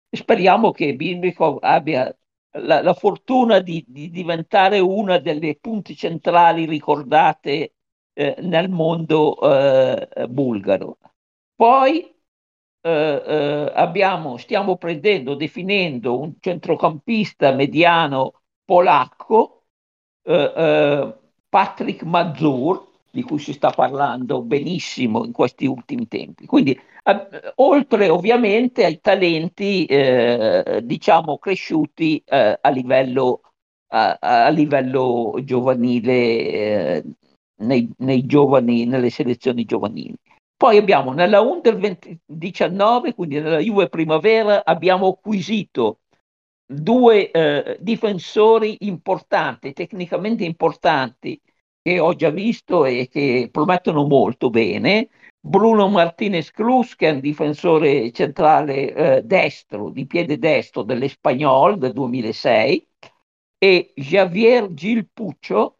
Speriamo che Bimbikov abbia la, la fortuna di, di, diventare una delle punti centrali ricordate eh, nel mondo eh, bulgaro. Poi eh, eh, abbiamo, stiamo prendendo, definendo un centrocampista mediano polacco, eh, eh, Patrick Mazur, di cui si sta parlando benissimo in questi ultimi tempi. Quindi, eh, oltre ovviamente ai talenti, eh, diciamo, cresciuti eh, a, livello, a, a, livello, giovanile, eh, nei, nei giovani, nelle selezioni giovanili. Poi abbiamo nella Under 19, quindi nella Juve Primavera, abbiamo acquisito due eh, difensori importanti, tecnicamente importanti, che ho già visto e che promettono molto bene. Bruno Martinez Cruz, che è un difensore centrale eh, destro, di piede destro dell'Espagnol del 2006, e Javier Gil Puccio,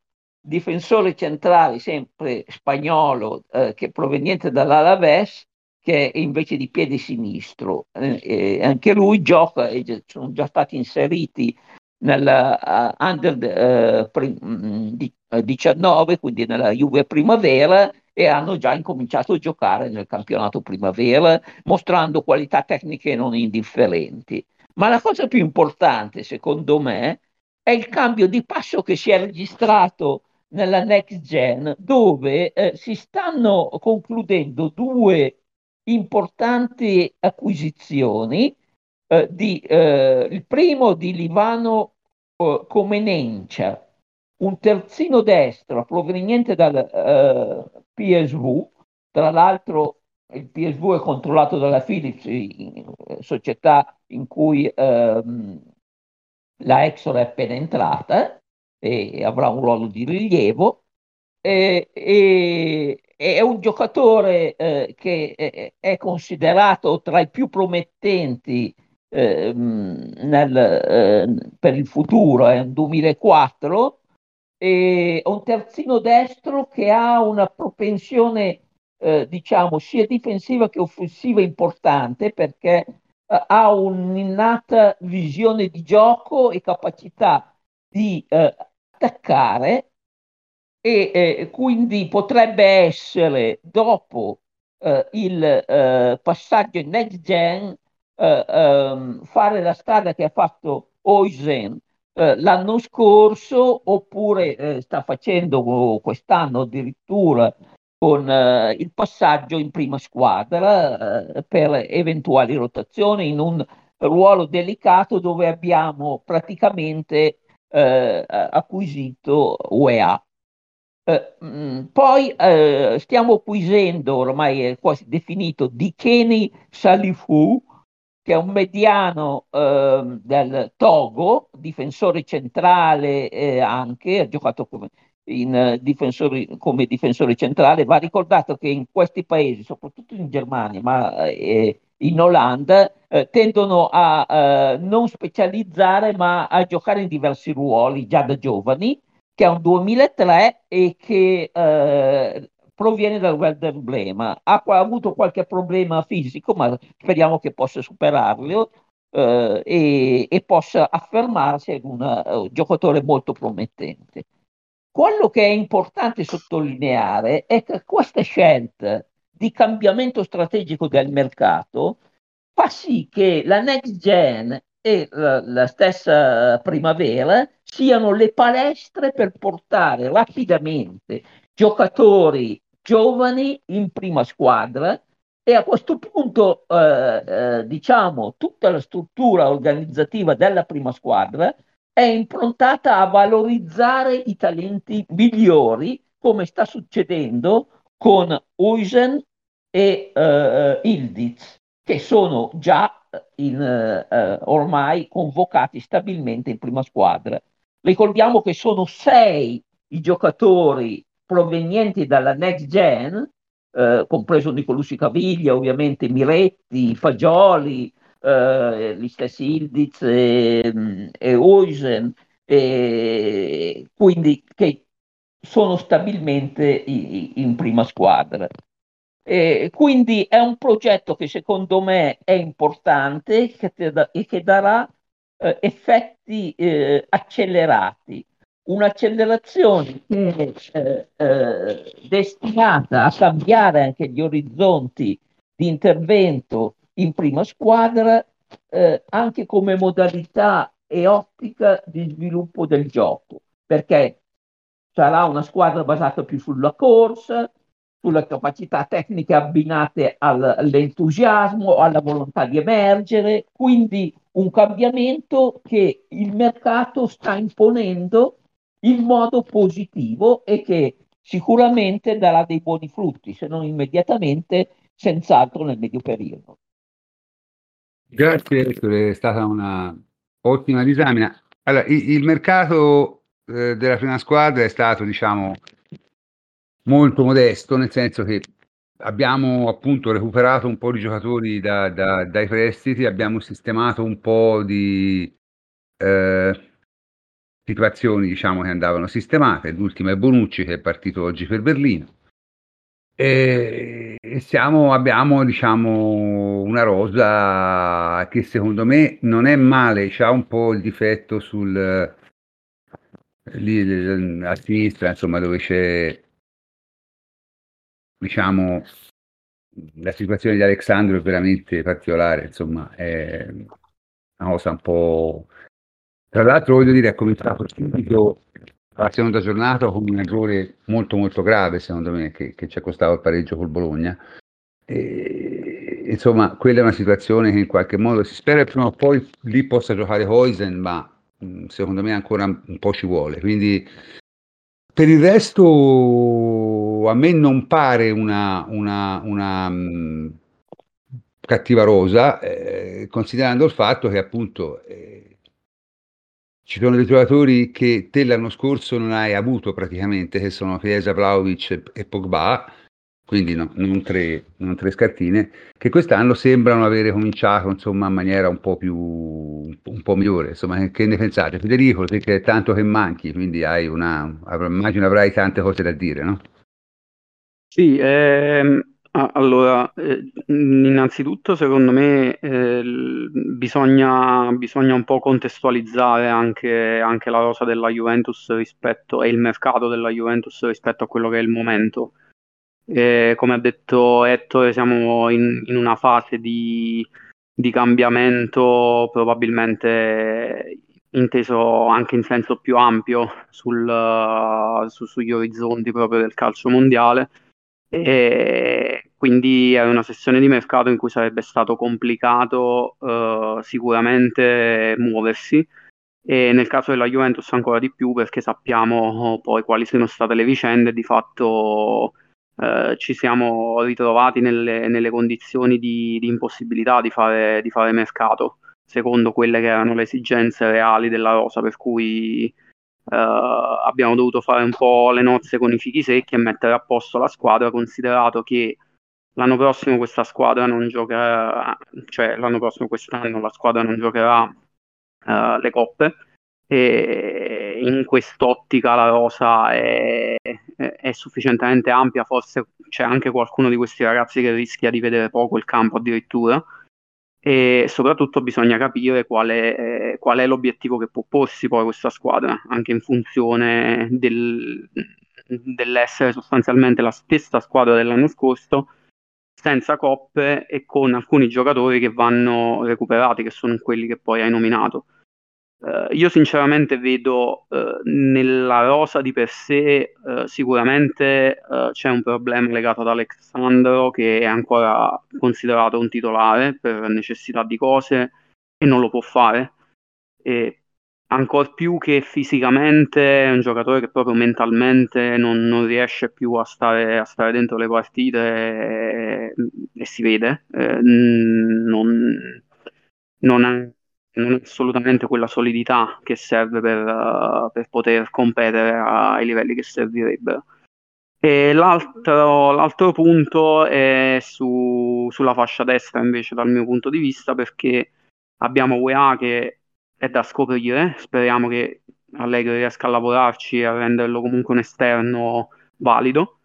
difensore centrale sempre spagnolo, eh, che proveniente dall'Alaves, che è invece di piede sinistro. Eh, anche lui gioca, e sono già stati inseriti nella uh, under uh, prim, mm, di, uh, 19, quindi nella Juve Primavera, e hanno già incominciato a giocare nel campionato Primavera, mostrando qualità tecniche non indifferenti. Ma la cosa più importante, secondo me, è il cambio di passo che si è registrato nella next gen, dove eh, si stanno concludendo due importanti acquisizioni eh, di, eh, il primo di Livano eh, Comenencia, un terzino destro proveniente dal eh, PSV, tra l'altro il PSV è controllato dalla Philips, in, società in cui ehm, la Exor è appena entrata e avrà un ruolo di rilievo. E, e, è un giocatore eh, che è, è, considerato tra i più promettenti eh, nel, eh, per il futuro, è un 2004, e un terzino destro che ha una propensione, eh, diciamo, sia difensiva che offensiva importante perché eh, ha un'innata visione di gioco e capacità di eh, attaccare e eh, quindi potrebbe essere dopo eh, il eh, passaggio in next gen eh, ehm, fare la strada che ha fatto Oisen eh, l'anno scorso oppure eh, sta facendo quest'anno addirittura con il passaggio in prima squadra per eventuali rotazioni in un ruolo delicato dove abbiamo praticamente eh, acquisito UEA. Eh, mh, mm, poi eh, stiamo acquisendo, ormai è quasi definito, di Kenny Salifu, che è un mediano ehm, del Togo, difensore centrale eh, anche, ha giocato come, in, difensori, come difensore centrale. Va ricordato che in questi paesi, soprattutto in Germania, ma eh, in Olanda eh, tendono a eh, non specializzare ma a giocare in diversi ruoli già da giovani, che è un 2003 e che eh, proviene dal Werder Blema. Ha, ha, avuto qualche problema fisico, ma speriamo che possa superarlo eh, e, e, possa affermarsi as un uh, giocatore molto promettente. Quello che è importante sottolineare è che questa scelta di cambiamento strategico del mercato fa sì che la next gen e la, la stessa primavera siano le palestre per portare rapidamente giocatori giovani in prima squadra e a questo punto, eh, eh, diciamo, tutta la struttura organizzativa della prima squadra è improntata a valorizzare i talenti migliori, come sta succedendo con Uysen e eh, Ildiz, che sono già in, eh, ormai convocati stabilmente in prima squadra. Ricordiamo che sono sei i giocatori provenienti dalla next gen, eh, compreso Nicolussi Caviglia, ovviamente Miretti, Fagioli, eh, gli stessi Ildiz e, e Oisen, e quindi che sono stabilmente in prima squadra. E quindi è un progetto che secondo me è importante e che darà eh, effetti eh, accelerati. Un'accelerazione che è eh, eh, destinata a cambiare anche gli orizzonti di intervento in prima squadra, eh, anche come modalità e ottica di sviluppo del gioco, perché sarà una squadra basata più sulla corsa, sulle capacità tecniche abbinate al, all'entusiasmo, alla volontà di emergere, quindi un cambiamento che il mercato sta imponendo in modo positivo e che sicuramente darà dei buoni frutti, se non immediatamente, senz'altro nel medio periodo. Grazie, è stata una ottima disamina. Allora, il, il mercato eh, della prima squadra è stato, diciamo, molto modesto, nel senso che abbiamo appunto recuperato un po' di giocatori da, da, dai prestiti, abbiamo sistemato un po' di eh, situazioni diciamo, che andavano sistemate. L'ultima è Bonucci che è partito oggi per Berlino. E, siamo, abbiamo diciamo, una rosa che secondo me non è male, ha un po' il difetto sul, lì, a sinistra, insomma, dove c'è diciamo, la situazione di Alessandro è veramente particolare, insomma, è una cosa un po'... Tra l'altro voglio dire, ha cominciato subito la seconda giornata con un errore molto molto grave, secondo me, che, che ci è costato il pareggio col Bologna. E, insomma, quella è una situazione che in qualche modo si spera che prima o poi lì possa giocare Hoisen, ma secondo me ancora un po' ci vuole. Quindi per il resto a me non pare una, una, una mh, cattiva rosa, eh, considerando il fatto che appunto eh, ci sono dei giocatori che te l'anno scorso non hai avuto praticamente, che sono Chiesa, Vlaovic e Pogba, quindi no, non, tre, non, tre, scartine, che quest'anno sembrano avere cominciato insomma, in maniera un po' più un po' migliore. Insomma, che ne pensate? Federico, perché è tanto che manchi, quindi hai una, immagino avrai tante cose da dire, no? Sì, ehm, allora, eh, innanzitutto secondo me eh, bisogna, bisogna, un po' contestualizzare anche, anche la rosa della Juventus rispetto, e il mercato della Juventus rispetto a quello che è il momento e come ha detto Ettore, siamo in, in una fase di, di, cambiamento probabilmente inteso anche in senso più ampio sul, su, sugli orizzonti proprio del calcio mondiale. E quindi è una sessione di mercato in cui sarebbe stato complicato uh, sicuramente muoversi e nel caso della Juventus ancora di più perché sappiamo poi quali sono state le vicende di fatto eh, ci siamo ritrovati nelle, nelle condizioni di, di impossibilità di fare, di fare, mercato, secondo quelle che erano le esigenze reali della rosa, per cui eh, abbiamo dovuto fare un po' le nozze con i fichi secchi e mettere a posto la squadra, considerato che l'anno prossimo questa squadra non giocherà, cioè l'anno prossimo quest'anno la squadra non giocherà uh, le coppe e in quest'ottica la rosa è, è, sufficientemente ampia, forse c'è anche qualcuno di questi ragazzi che rischia di vedere poco il campo addirittura. E soprattutto bisogna capire qual è, eh, qual è l'obiettivo che può porsi poi questa squadra, anche in funzione del, dell'essere sostanzialmente la stessa squadra dell'anno scorso, senza coppe e con alcuni giocatori che vanno recuperati, che sono quelli che poi hai nominato Uh, io sinceramente vedo uh, nella rosa di per sé uh, sicuramente c'è un problema legato ad Alexandro che è ancora considerato un titolare per necessità di cose e non lo può fare. E ancor più che fisicamente è un giocatore che proprio mentalmente non, non riesce più a stare, a stare, dentro le partite e, e si vede. Eh, non, non è non è assolutamente quella solidità che serve per, uh, per poter competere ai livelli che servirebbero. E l'altro, l'altro punto è su, sulla fascia destra invece dal mio punto di vista perché abbiamo UEA che è da scoprire, speriamo che Allegri riesca a lavorarci e a renderlo comunque un esterno valido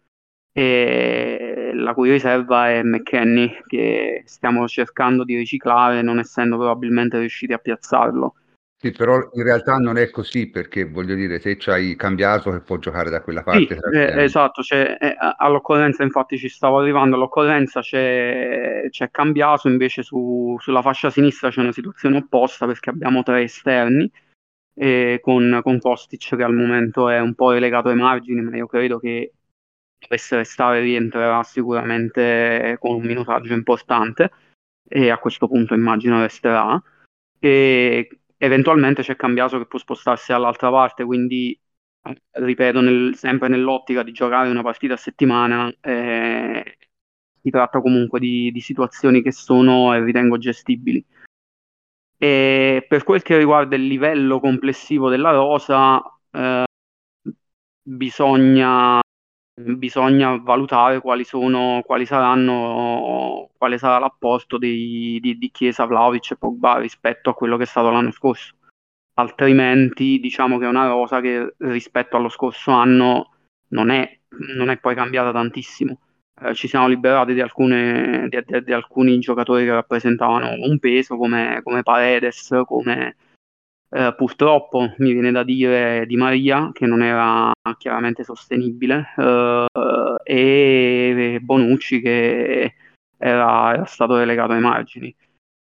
e la cui riserva è McKenny che stiamo cercando di riciclare non essendo probabilmente riusciti a piazzarlo. Sì, però in realtà non è così perché voglio dire, se ci hai cambiato che può giocare da quella parte. Sì, eh, esatto, cioè, eh, all'occorrenza infatti ci stavo arrivando, all'occorrenza c'è, c'è cambiato, invece su, sulla fascia sinistra c'è una situazione opposta perché abbiamo tre esterni eh, con, con Kostic che al momento è un po' relegato ai margini, ma io credo che dovesse restare rientrerà sicuramente con un minutaggio importante e a questo punto immagino resterà. E eventualmente c'è cambiato che può spostarsi all'altra parte quindi ripeto nel, sempre nell'ottica di giocare una partita a settimana eh, si tratta comunque di, di situazioni che sono e ritengo gestibili. E per quel che riguarda il livello complessivo della rosa eh, bisogna bisogna valutare quali sono, quali saranno, quale sarà l'apporto di, di, di Chiesa, Vlaovic e Pogba rispetto a quello che è stato l'anno scorso. Altrimenti diciamo che è una rosa che rispetto allo scorso anno non è, non è poi cambiata tantissimo. Eh, ci siamo liberati di, alcune, di, alcuni giocatori che rappresentavano un peso come, come Paredes, come eh, purtroppo mi viene da dire Di Maria che non era chiaramente sostenibile eh, e Bonucci che era, era, stato relegato ai margini.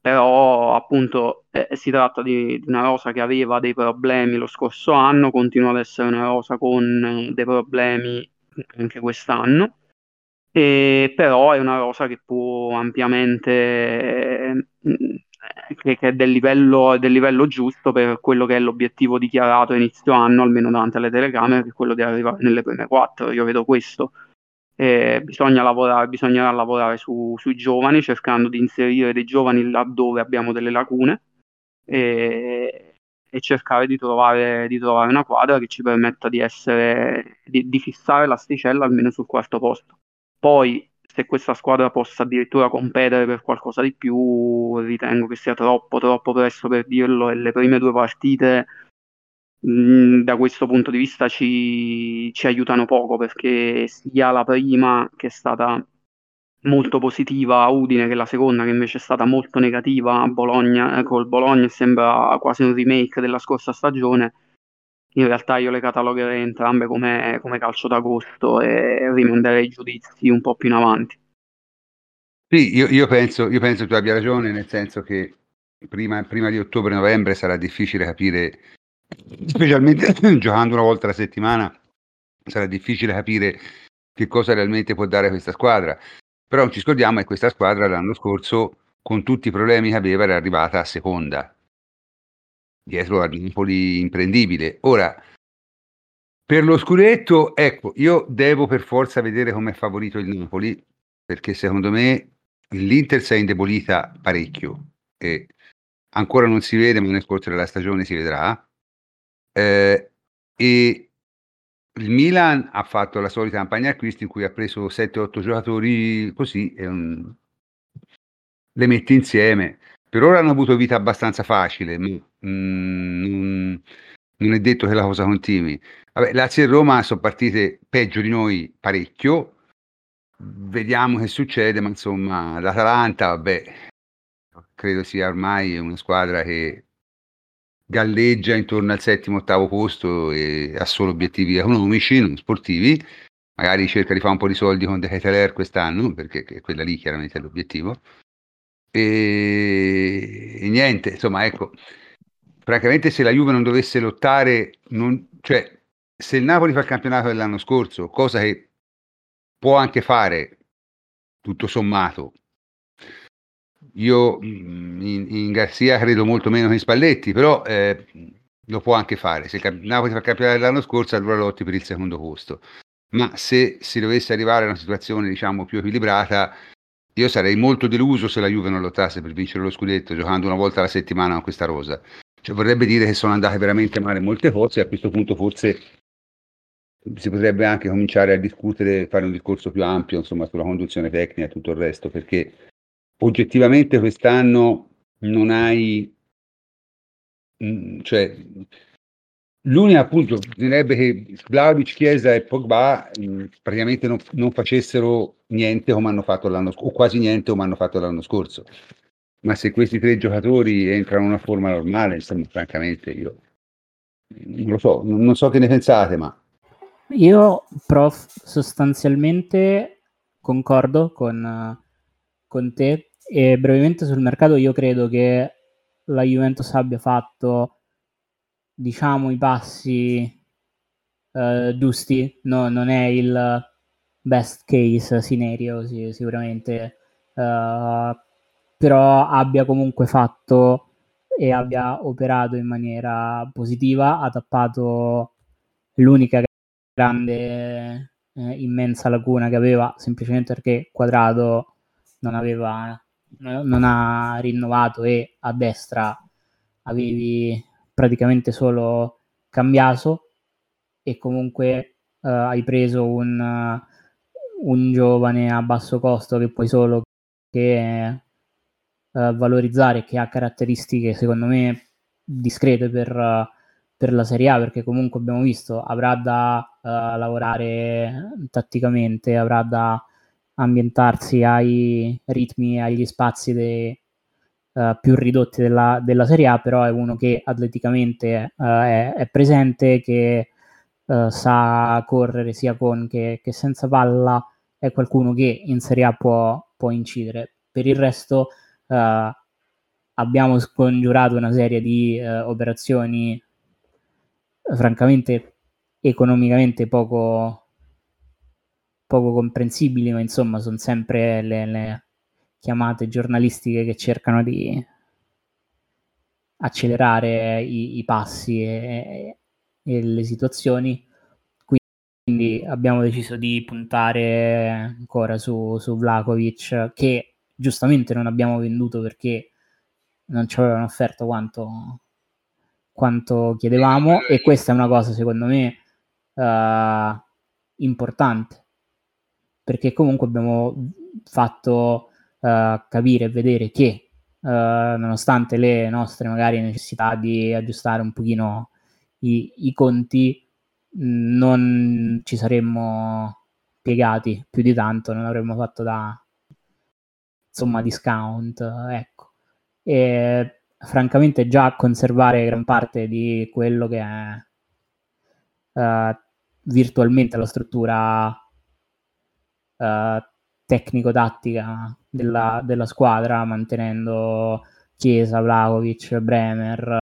Però appunto eh, si tratta di, di, una rosa che aveva dei problemi lo scorso anno continua ad essere una rosa con dei problemi anche quest'anno. E però è una rosa che può ampiamente che, che è del livello, del livello, giusto per quello che è l'obiettivo dichiarato inizio anno, almeno davanti alle telecamere, che è quello di arrivare nelle prime quattro. Io vedo questo. Eh, bisogna lavorare, bisognerà lavorare su, sui giovani, cercando di inserire dei giovani laddove abbiamo delle lacune e, e cercare di trovare, di trovare, una quadra che ci permetta di, essere, di, di fissare l'asticella almeno sul quarto posto. Poi se questa squadra possa addirittura competere per qualcosa di più, ritengo che sia troppo, troppo presto per dirlo e le prime due partite mh, da questo punto di vista ci, ci aiutano poco perché sia la prima che è stata molto positiva a Udine che la seconda che invece è stata molto negativa a Bologna, eh, col Bologna sembra quasi un remake della scorsa stagione in realtà io le catalogherei entrambe come, come calcio d'agosto e rimanderei i giudizi un po' più in avanti. Sì, io, io, penso, io penso tu abbia ragione, nel senso che prima, prima di ottobre-novembre sarà difficile capire, specialmente giocando una volta alla settimana, sarà difficile capire che cosa realmente può dare questa squadra. Però non ci scordiamo che questa squadra l'anno scorso, con tutti i problemi che aveva, era arrivata a seconda dietro a Napoli imprendibile. Ora, per lo scudetto, ecco, io devo per forza vedere come è favorito il Napoli, perché secondo me l'Inter si è indebolita parecchio e ancora non si vede, ma nel corso della stagione si vedrà. Eh, e il Milan ha fatto la solita campagna acquisti in cui ha preso 7-8 giocatori così e un... le mette insieme per ora hanno avuto vita abbastanza facile, ma mm, non, è detto che la cosa continui. Vabbè, Lazio e Roma sono partite peggio di noi parecchio. Vediamo che succede, ma insomma, l'Atalanta, vabbè, credo sia ormai una squadra che galleggia intorno al settimo, ottavo posto e ha solo obiettivi economici, non sportivi. Magari cerca di fare un po' di soldi con De Keteler quest'anno, perché quella lì chiaramente è l'obiettivo. E, e niente, insomma, ecco, francamente se la Juve non dovesse lottare, non, cioè se il Napoli fa il campionato dell'anno scorso, cosa che può anche fare tutto sommato, io mm, in, in Garzia credo molto meno che in Spalletti, però eh, lo può anche fare. Se il Napoli fa il campionato dell'anno scorso, allora lotti per il secondo posto. Ma se si dovesse arrivare a una situazione, diciamo, più equilibrata, io sarei molto deluso se la Juve non lottasse per vincere lo scudetto giocando una volta alla settimana con questa rosa. Cioè, vorrebbe dire che sono andate veramente male molte cose e a questo punto forse si potrebbe anche cominciare a discutere, fare un discorso più ampio insomma, sulla conduzione tecnica e tutto il resto, perché oggettivamente quest'anno non hai, mm, cioè, l'unica appunto direbbe che Vlaovic, Chiesa e Pogba mh, mm, praticamente non, non, facessero niente come hanno fatto l'anno scorso, o quasi niente come hanno fatto l'anno scorso. Ma se questi tre giocatori entrano in una forma normale, insomma, francamente io non lo so, non, non so che ne pensate, ma... Io, prof, sostanzialmente concordo con, con te e brevemente sul mercato io credo che la Juventus abbia fatto, diciamo, i passi eh, giusti, no, non è il best case scenario sì, sicuramente, uh, però abbia comunque fatto e abbia operato in maniera positiva, ha tappato l'unica grande, eh, immensa lacuna che aveva semplicemente perché Quadrado non aveva non ha rinnovato e a destra avevi praticamente solo cambiato e comunque uh, hai preso un, uh, un, giovane a basso costo che puoi solo che, uh, valorizzare che ha caratteristiche secondo me discrete per, per, la Serie A perché comunque abbiamo visto avrà da lavorare tatticamente avrà da ambientarsi ai ritmi e agli spazi dei, uh, più ridotti della, della, Serie A, però è uno che atleticamente uh, è, è, presente, che uh, sa correre sia con che, che, senza palla, è qualcuno che in Serie A può, può incidere. Per il resto abbiamo scongiurato una serie di operazioni francamente economicamente poco poco comprensibili, ma insomma sono sempre le, le chiamate giornalistiche che cercano di accelerare i, i passi e, e, le situazioni. Quindi abbiamo deciso di puntare ancora su, su Vlakovic, che giustamente non abbiamo venduto perché non ci avevano offerto quanto, quanto chiedevamo e questa è una cosa secondo me uh, importante perché comunque abbiamo fatto uh, capire e vedere che uh, nonostante le nostre magari necessità di aggiustare un pochino i, i conti, non ci saremmo piegati più di tanto, non avremmo fatto da insomma discount, ecco. E francamente già conservare gran parte di quello che è uh, virtualmente la struttura uh, tecnico-tattica della, della, squadra, mantenendo Chiesa, Vlaovic, Bremer,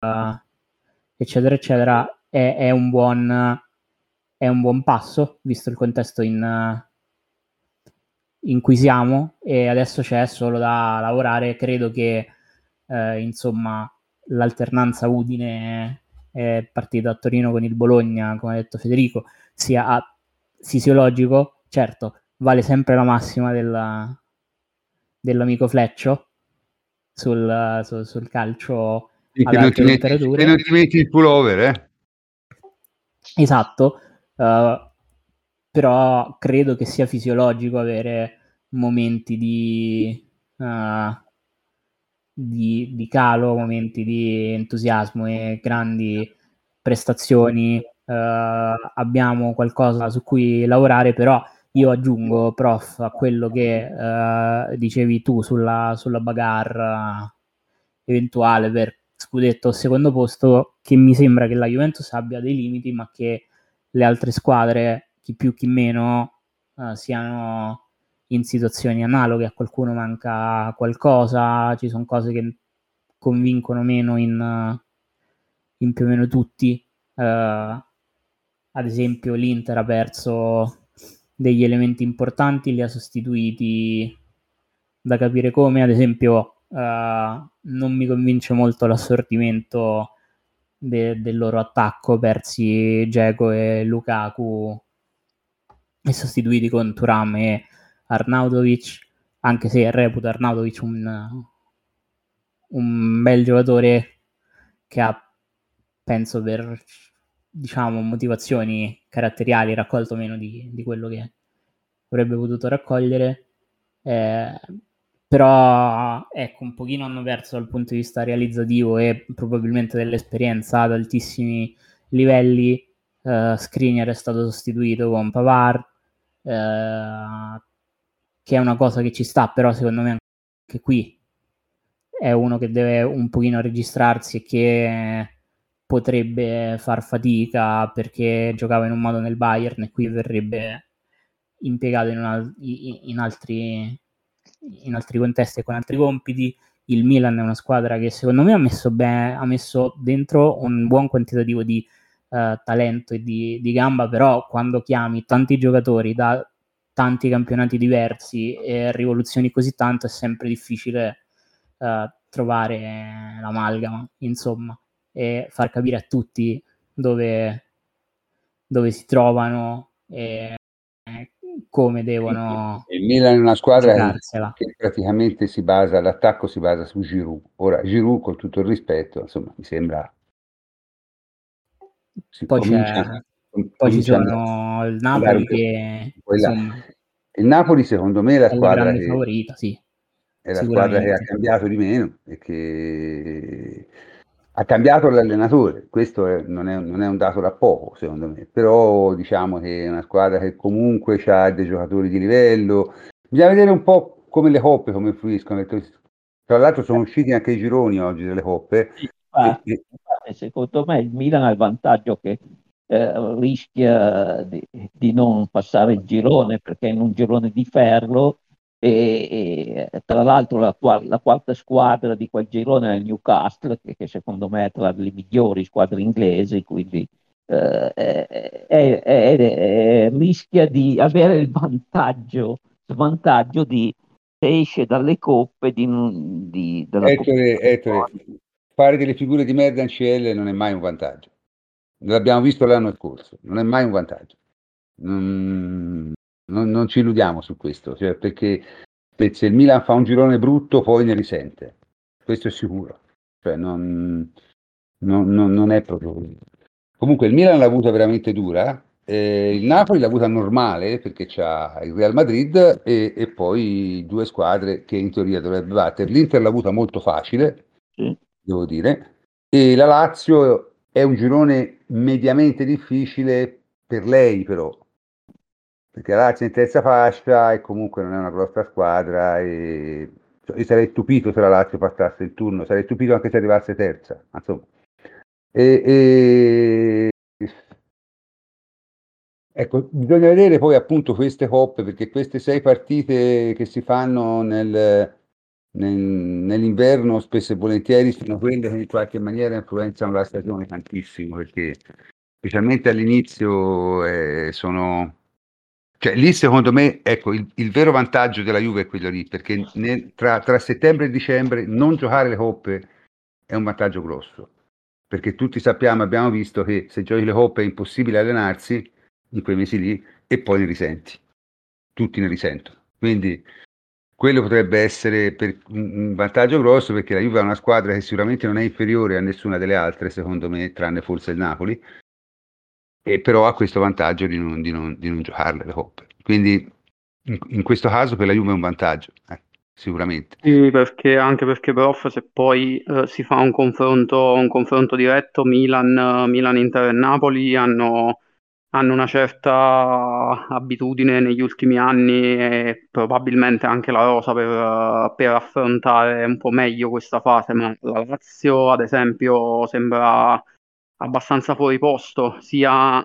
uh, eccetera, eccetera, è, è, un buon, è, un buon, passo, visto il contesto in, in, cui siamo, e adesso c'è solo da lavorare. Credo che, eh, insomma, l'alternanza Udine è partita a Torino con il Bologna, come ha detto Federico, sia fisiologico, certo, vale sempre la massima della, dell'amico Fleccio sul, sul, sul calcio sì, ad alte temperature. non ti metti il pullover, eh? Esatto, uh, però credo che sia fisiologico avere momenti di, uh, di, di, calo, momenti di entusiasmo e grandi prestazioni. Uh, abbiamo qualcosa su cui lavorare, però io aggiungo, prof, a quello che uh, dicevi tu sulla, sulla bagarre eventuale per scudetto o secondo posto, che mi sembra che la Juventus abbia dei limiti, ma che le altre squadre, chi più chi meno, uh, siano in situazioni analoghe, a qualcuno manca qualcosa, ci sono cose che convincono meno in, in più o meno tutti. Uh, ad esempio, l'Inter ha perso degli elementi importanti, li ha sostituiti da capire come. Ad esempio, uh, non mi convince molto l'assortimento de- del loro attacco, persi Geco e Lukaku e sostituiti con Turam e Arnaudovic, anche se reputo Arnaudovic un, un bel giocatore che ha, penso per diciamo, motivazioni caratteriali raccolto meno di, di quello che avrebbe potuto raccogliere. Eh, però ecco, un pochino hanno perso dal punto di vista realizzativo e probabilmente dell'esperienza ad altissimi livelli. Uh, Skriniar è stato sostituito con Pavard, uh, che è una cosa che ci sta, però secondo me anche qui è uno che deve un pochino registrarsi e che potrebbe far fatica perché giocava in un modo nel Bayern e qui verrebbe impiegato in, una, in, altri, in altri contesti e con altri compiti. Il Milan è una squadra che secondo me ha messo, bene, ha messo dentro un buon quantitativo di uh, talento e di, di, gamba, però quando chiami tanti giocatori da tanti campionati diversi e rivoluzioni così tanto è sempre difficile uh, trovare l'amalgama, insomma, e far capire a tutti dove, dove si trovano e come devono. Il Milan è una squadra che praticamente si basa, l'attacco si basa su Giroud. Ora, Giroud, con tutto il rispetto, insomma, mi sembra. Si poi, comincia, poi ci sono il Napoli che. Insomma, il Napoli, secondo me, è la è squadra. Che, favorita, sì. È la squadra che ha cambiato di meno e che ha cambiato l'allenatore, questo è, non, è, non, è, un dato da poco secondo me, però diciamo che è una squadra che comunque ha dei giocatori di livello, bisogna vedere un po' come le coppe, come fluiscono, tra l'altro sono usciti anche i gironi oggi delle coppe. Sì, e, infatti, secondo me il Milan ha il vantaggio che eh, rischia di, di, non passare il girone perché in un girone di ferro e, e tra l'altro la, la, quarta squadra di quel girone è il Newcastle, che, che secondo me è tra le migliori squadre inglesi, quindi eh, è, è, è, rischia di avere il vantaggio, svantaggio di esce dalle coppe di, di, della Ettore, Ettore, fare delle figure di merda in CL non è mai un vantaggio. L'abbiamo visto l'anno scorso, non è mai un vantaggio. Non, non, non ci illudiamo su questo, cioè perché se il Milan fa un girone brutto poi ne risente, questo è sicuro, cioè non, non, non è proprio così. Comunque il Milan l'ha avuta veramente dura, eh, il Napoli l'ha avuta normale perché c'ha il Real Madrid e, e, poi due squadre che in teoria dovrebbe battere. L'Inter l'ha avuta molto facile, sì. devo dire, e la Lazio è un girone mediamente difficile per lei però, perché la terza fascia e comunque non è una grossa squadra e cioè, io sarei stupito se la Lazio passasse il turno, sarei stupito anche se arrivasse terza, insomma. E, e... Ecco, bisogna vedere poi appunto queste coppe, perché queste sei partite che si fanno nel, nel, nell'inverno spesso e volentieri sono quelle che in qualche maniera influenzano la stagione tantissimo, perché specialmente all'inizio eh, sono cioè, lì secondo me, ecco, il, il, vero vantaggio della Juve è quello lì, perché nel, tra, tra, settembre e dicembre non giocare le coppe è un vantaggio grosso, perché tutti sappiamo, abbiamo visto che se giochi le coppe è impossibile allenarsi in quei mesi lì e poi ne risenti, tutti ne risentono. Quindi quello potrebbe essere un vantaggio grosso perché la Juve è una squadra che sicuramente non è inferiore a nessuna delle altre, secondo me, tranne forse il Napoli, e però ha questo vantaggio di non, di non, di non giocarle le coppe. Quindi in, in, questo caso per la Juve è un vantaggio, eh, sicuramente. Sì, perché, anche perché prof se poi eh, si fa un confronto, un confronto diretto, Milan, Milan, Inter e Napoli hanno, hanno una certa abitudine negli ultimi anni e probabilmente anche la Rosa per, per affrontare un po' meglio questa fase, ma la Lazio ad esempio sembra abbastanza fuori posto, sia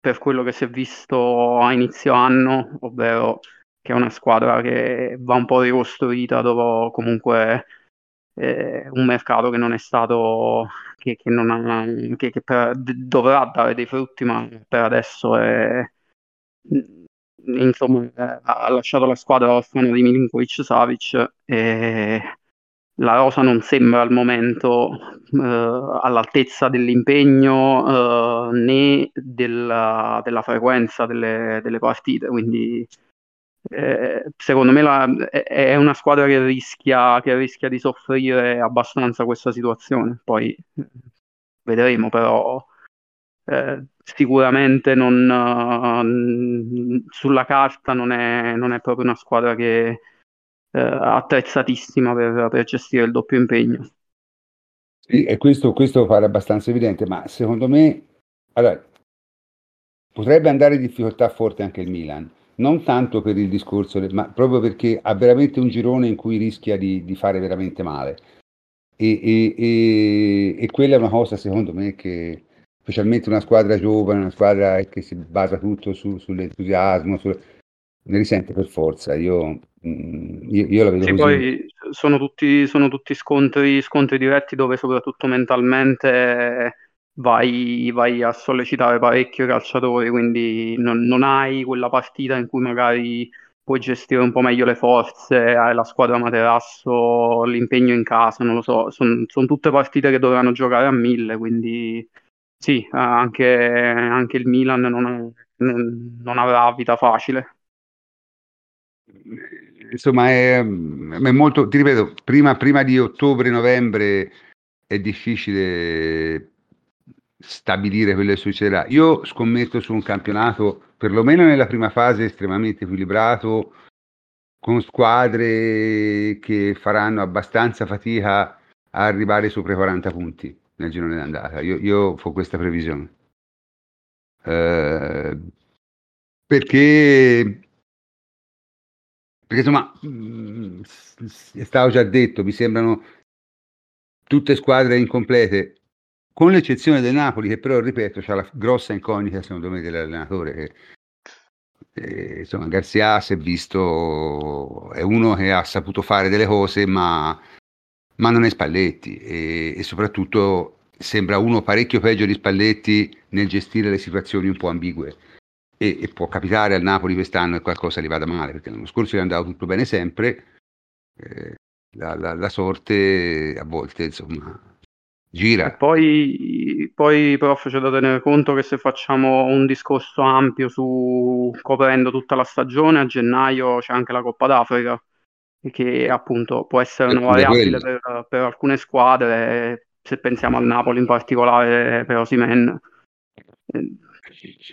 per quello che si è visto a inizio anno, ovvero che è una squadra che va un po' ricostruita dopo comunque eh, un mercato che non è stato, che, che, non ha, che, che per, dovrà dare dei frutti, ma per adesso è, insomma, ha lasciato la squadra orfana di Milinkovic Savic e la rosa non sembra al momento eh, all'altezza dell'impegno eh, né della, della frequenza delle, delle, partite, quindi eh, secondo me la, è una squadra che rischia, che rischia di soffrire abbastanza questa situazione, poi vedremo però eh, sicuramente non, uh, sulla carta non è, non è, proprio una squadra che uh, attrezzatissima per, per, gestire il doppio impegno. Sì, e questo, questo pare abbastanza evidente, ma secondo me allora, potrebbe andare in difficoltà forte anche il Milan, non tanto per il discorso, ma proprio perché ha veramente un girone in cui rischia di, di fare veramente male. E, e, e, e, quella è una cosa, secondo me, che, specialmente una squadra giovane, una squadra che si basa tutto su, sull'entusiasmo, su, ne risente per forza. Io, mm, io, io la vedo sì, così. Poi sono tutti, sono tutti scontri, scontri, diretti dove soprattutto mentalmente vai, vai, a sollecitare parecchio i calciatori, quindi non, non, hai quella partita in cui magari puoi gestire un po' meglio le forze, hai la squadra materasso, l'impegno in casa, non lo so, sono son tutte partite che dovranno giocare a mille, quindi sì, anche, anche il Milan non, non, non, avrà vita facile. Insomma, è, è molto, ti ripeto, prima, prima di ottobre-novembre è difficile stabilire quello che succederà. Io scommetto su un campionato, perlomeno nella prima fase, estremamente equilibrato, con squadre che faranno abbastanza fatica a arrivare sopra i 40 punti nel girone d'andata. Io, io ho questa previsione. Eh, perché, perché insomma, mh, mm, stavo già detto, mi sembrano tutte squadre incomplete, con l'eccezione del Napoli, che però, ripeto, c'è la grossa incognita, secondo me, dell'allenatore. Che, eh, insomma, Garzia si è visto, è uno che ha saputo fare delle cose, ma ma non è Spalletti e, e soprattutto sembra uno parecchio peggio di Spalletti nel gestire le situazioni un po' ambigue. E, e, può capitare al Napoli quest'anno che qualcosa gli vada male, perché l'anno scorso gli è andato tutto bene sempre, eh, la, la, la, sorte a volte insomma gira. E poi, poi prof c'è da tenere conto che se facciamo un discorso ampio su coprendo tutta la stagione, a gennaio c'è anche la Coppa d'Africa che appunto può essere una variabile per, per, alcune squadre, se pensiamo al Napoli in particolare per Osimen,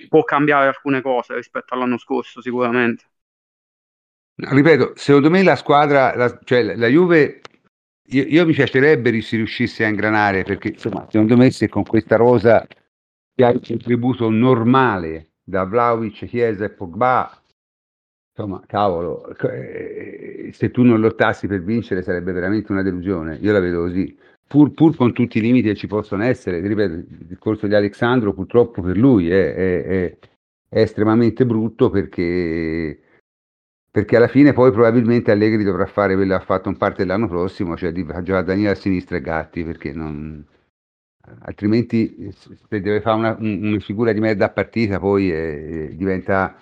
può cambiare alcune cose rispetto all'anno scorso sicuramente. Ripeto, secondo me la squadra, la, cioè la, Juve, io, io, mi piacerebbe se riuscisse a ingranare, perché insomma, secondo me se con questa rosa che ha il contributo normale da Vlaovic, Chiesa e Pogba, insomma, cavolo, eh, se tu non lottassi per vincere sarebbe veramente una delusione. Io la vedo così. Pur, pur con tutti i limiti che ci possono essere, ripeto, il discorso di Alessandro purtroppo per lui è, è, è, è estremamente brutto perché, perché alla fine poi probabilmente Allegri dovrà fare quello che ha fatto in parte l'anno prossimo, cioè di giocare Daniele a sinistra e Gatti, perché non, altrimenti se deve fare una, una, figura di merda a partita poi eh, diventa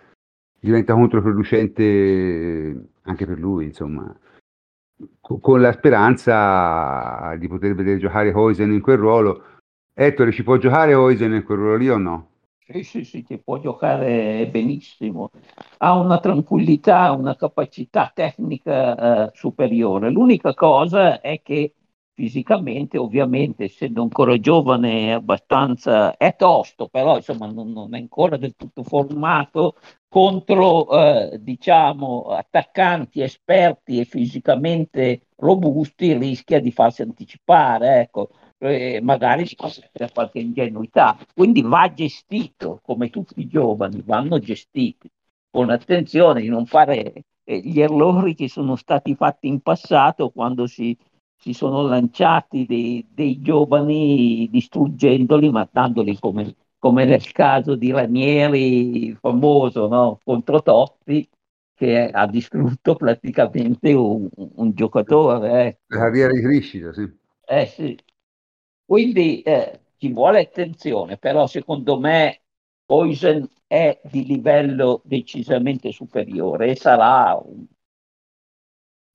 diventa controproducente anche per lui, insomma, con la speranza di poter vedere giocare Hoisen in quel ruolo. Ettore, ci può giocare Hoisen in quel ruolo lì o no? Sì, sì, sì, ti può giocare benissimo. Ha una tranquillità, una capacità tecnica eh, superiore. L'unica cosa è che fisicamente, ovviamente, essendo ancora giovane, abbastanza è tosto, però insomma non, non è ancora del tutto formato contro eh, diciamo attaccanti esperti e fisicamente robusti rischia di farsi anticipare, ecco. Eh, magari essere qualche ingenuità, quindi va gestito come tutti i giovani vanno gestiti con attenzione di non fare eh, gli errori che sono stati fatti in passato quando si si sono lanciati dei, dei giovani distruggendoli, mandandoli come, come, nel caso di Ranieri famoso no? contro Totti, che ha distrutto praticamente un, un giocatore. Ecco. La carriera di crescita, sì. Eh sì. Quindi eh, ci vuole attenzione, però secondo me Poison è di livello decisamente superiore e sarà un...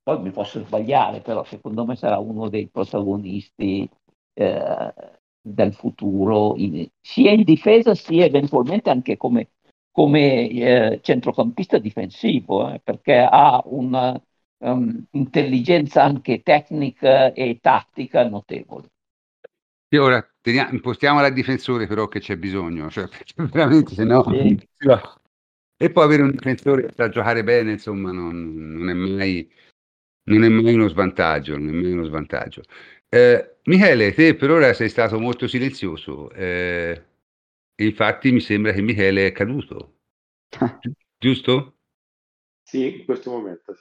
poi mi posso sbagliare, però secondo me sarà uno dei protagonisti eh, del futuro, in, sia in difesa sia eventualmente anche come, come eh, centrocampista difensivo, eh, perché ha un'intelligenza um, anche tecnica e tattica notevole. E ora teniamo, impostiamola al difensore però che c'è bisogno, cioè, veramente se no... Sì. E poi avere un difensore che sa giocare bene, insomma, non, non, è mai, non, è mai, uno svantaggio, non è mai uno svantaggio. Eh, Michele, te per ora sei stato molto silenzioso, eh, infatti mi sembra che Michele è caduto, giusto? Sì, in questo momento.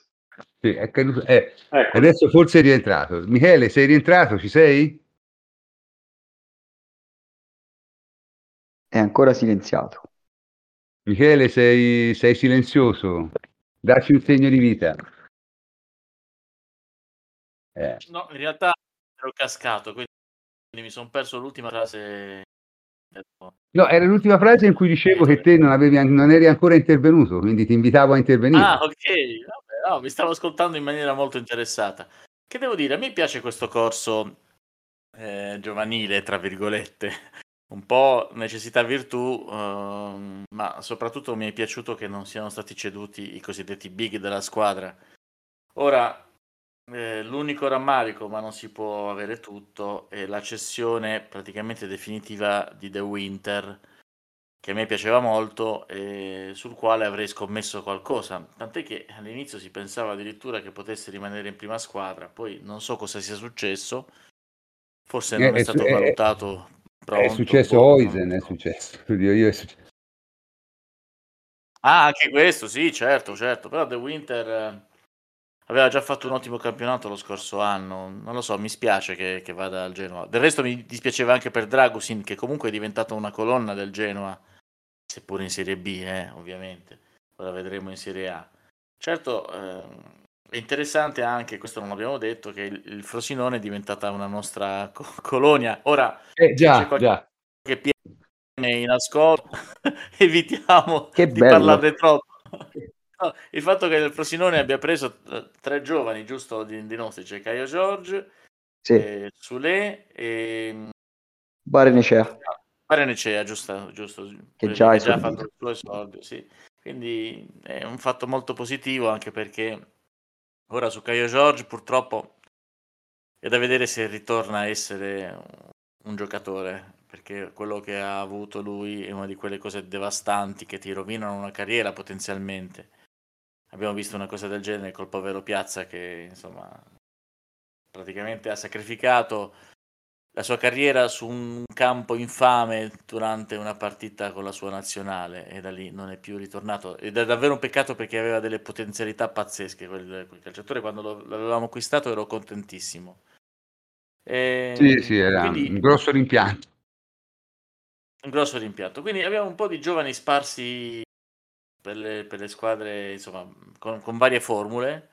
Sì, è caduto. Eh, ecco. Adesso forse è rientrato. Michele, sei rientrato? Ci sei? È ancora silenziato. Michele, sei, sei silenzioso. Dacci un segno di vita. Eh. No, in realtà ero cascato, quindi mi sono perso l'ultima frase. No, era l'ultima frase in cui dicevo che te non, avevi, non eri ancora intervenuto, quindi ti invitavo a intervenire. Ah, ok. Vabbè, no, mi stavo ascoltando in maniera molto interessata. Che devo dire, a me piace questo corso eh, giovanile, tra virgolette, un po' necessità virtù, uh, ma soprattutto mi è piaciuto che non siano stati ceduti i cosiddetti big della squadra. Ora, eh, l'unico rammarico, ma non si può avere tutto, è la cessione praticamente definitiva di The Winter, che a me piaceva molto e sul quale avrei scommesso qualcosa. Tant'è che all'inizio si pensava addirittura che potesse rimanere in prima squadra, poi non so cosa sia successo, forse non è, è stato valutato Pronto, è successo. Oisen, è successo. Io, io è successo. Ah, anche questo, sì, certo, certo. Però The Winter eh, aveva già fatto un ottimo campionato lo scorso anno. Non lo so, mi spiace che, che vada al Genoa. Del resto mi dispiaceva anche per Dragusin, che comunque è diventato una colonna del Genoa, seppure in Serie B, eh, ovviamente. Ora vedremo in Serie A. Certo, eh, è interessante anche, questo non l'abbiamo detto, che il, il Frosinone è diventata una nostra co- colonia. Ora, eh, già, c'è già. che piene in ascolto, evitiamo che di bello. parlarne troppo. No, il fatto che il Frosinone abbia preso eh, tre giovani, giusto, di, di nostri, c'è Caio Giorgio, sì. eh, Sule e... Barenecea. Barenecea, giusto, giusto. Che già, ha già fatto il suo esordio, sì. Quindi è un fatto molto positivo anche perché Ora su Caio George purtroppo è da vedere se ritorna a essere un giocatore, perché quello che ha avuto lui è una di quelle cose devastanti che ti rovinano una carriera potenzialmente. Abbiamo visto una cosa del genere col povero Piazza che insomma praticamente ha sacrificato la sua carriera su un campo infame durante una partita con la sua nazionale e da lì non è più ritornato. Ed è davvero un peccato perché aveva delle potenzialità pazzesche quel, quel calciatore. Quando lo, l'avevamo acquistato ero contentissimo. E, sì sì era quindi, un grosso rimpianto. Un grosso rimpianto. Quindi abbiamo un po' di giovani sparsi per le, per le squadre insomma con, con varie formule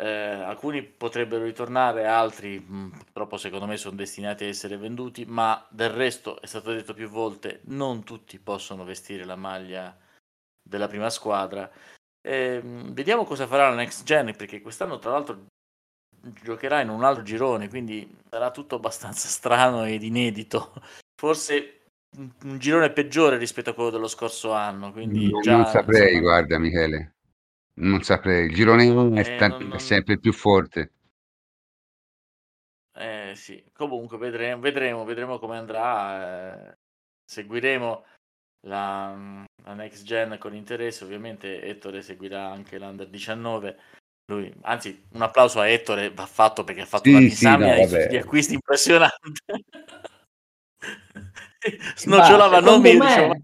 eh, alcuni potrebbero ritornare, altri mh, mm, purtroppo secondo me sono destinati a essere venduti, ma del resto è stato detto più volte, non tutti possono vestire la maglia della prima squadra. Eh, vediamo cosa farà la next gen, perché quest'anno tra l'altro giocherà in un altro girone, quindi sarà tutto abbastanza strano ed inedito. Forse un girone peggiore rispetto a quello dello scorso anno. Quindi non, già, non saprei, insomma... guarda Michele. Non saprei, il girone è, eh, sta- non, non... sempre più forte. Eh sì, comunque vedremo, vedremo, vedremo come andrà. Eh, seguiremo la, la, next gen con interesse. Ovviamente Ettore seguirà anche l'Under 19. Lui, anzi, un applauso a Ettore va fatto perché ha fatto sì, una sì, no, di acquisti impressionante. Snocciolava nomi e diceva: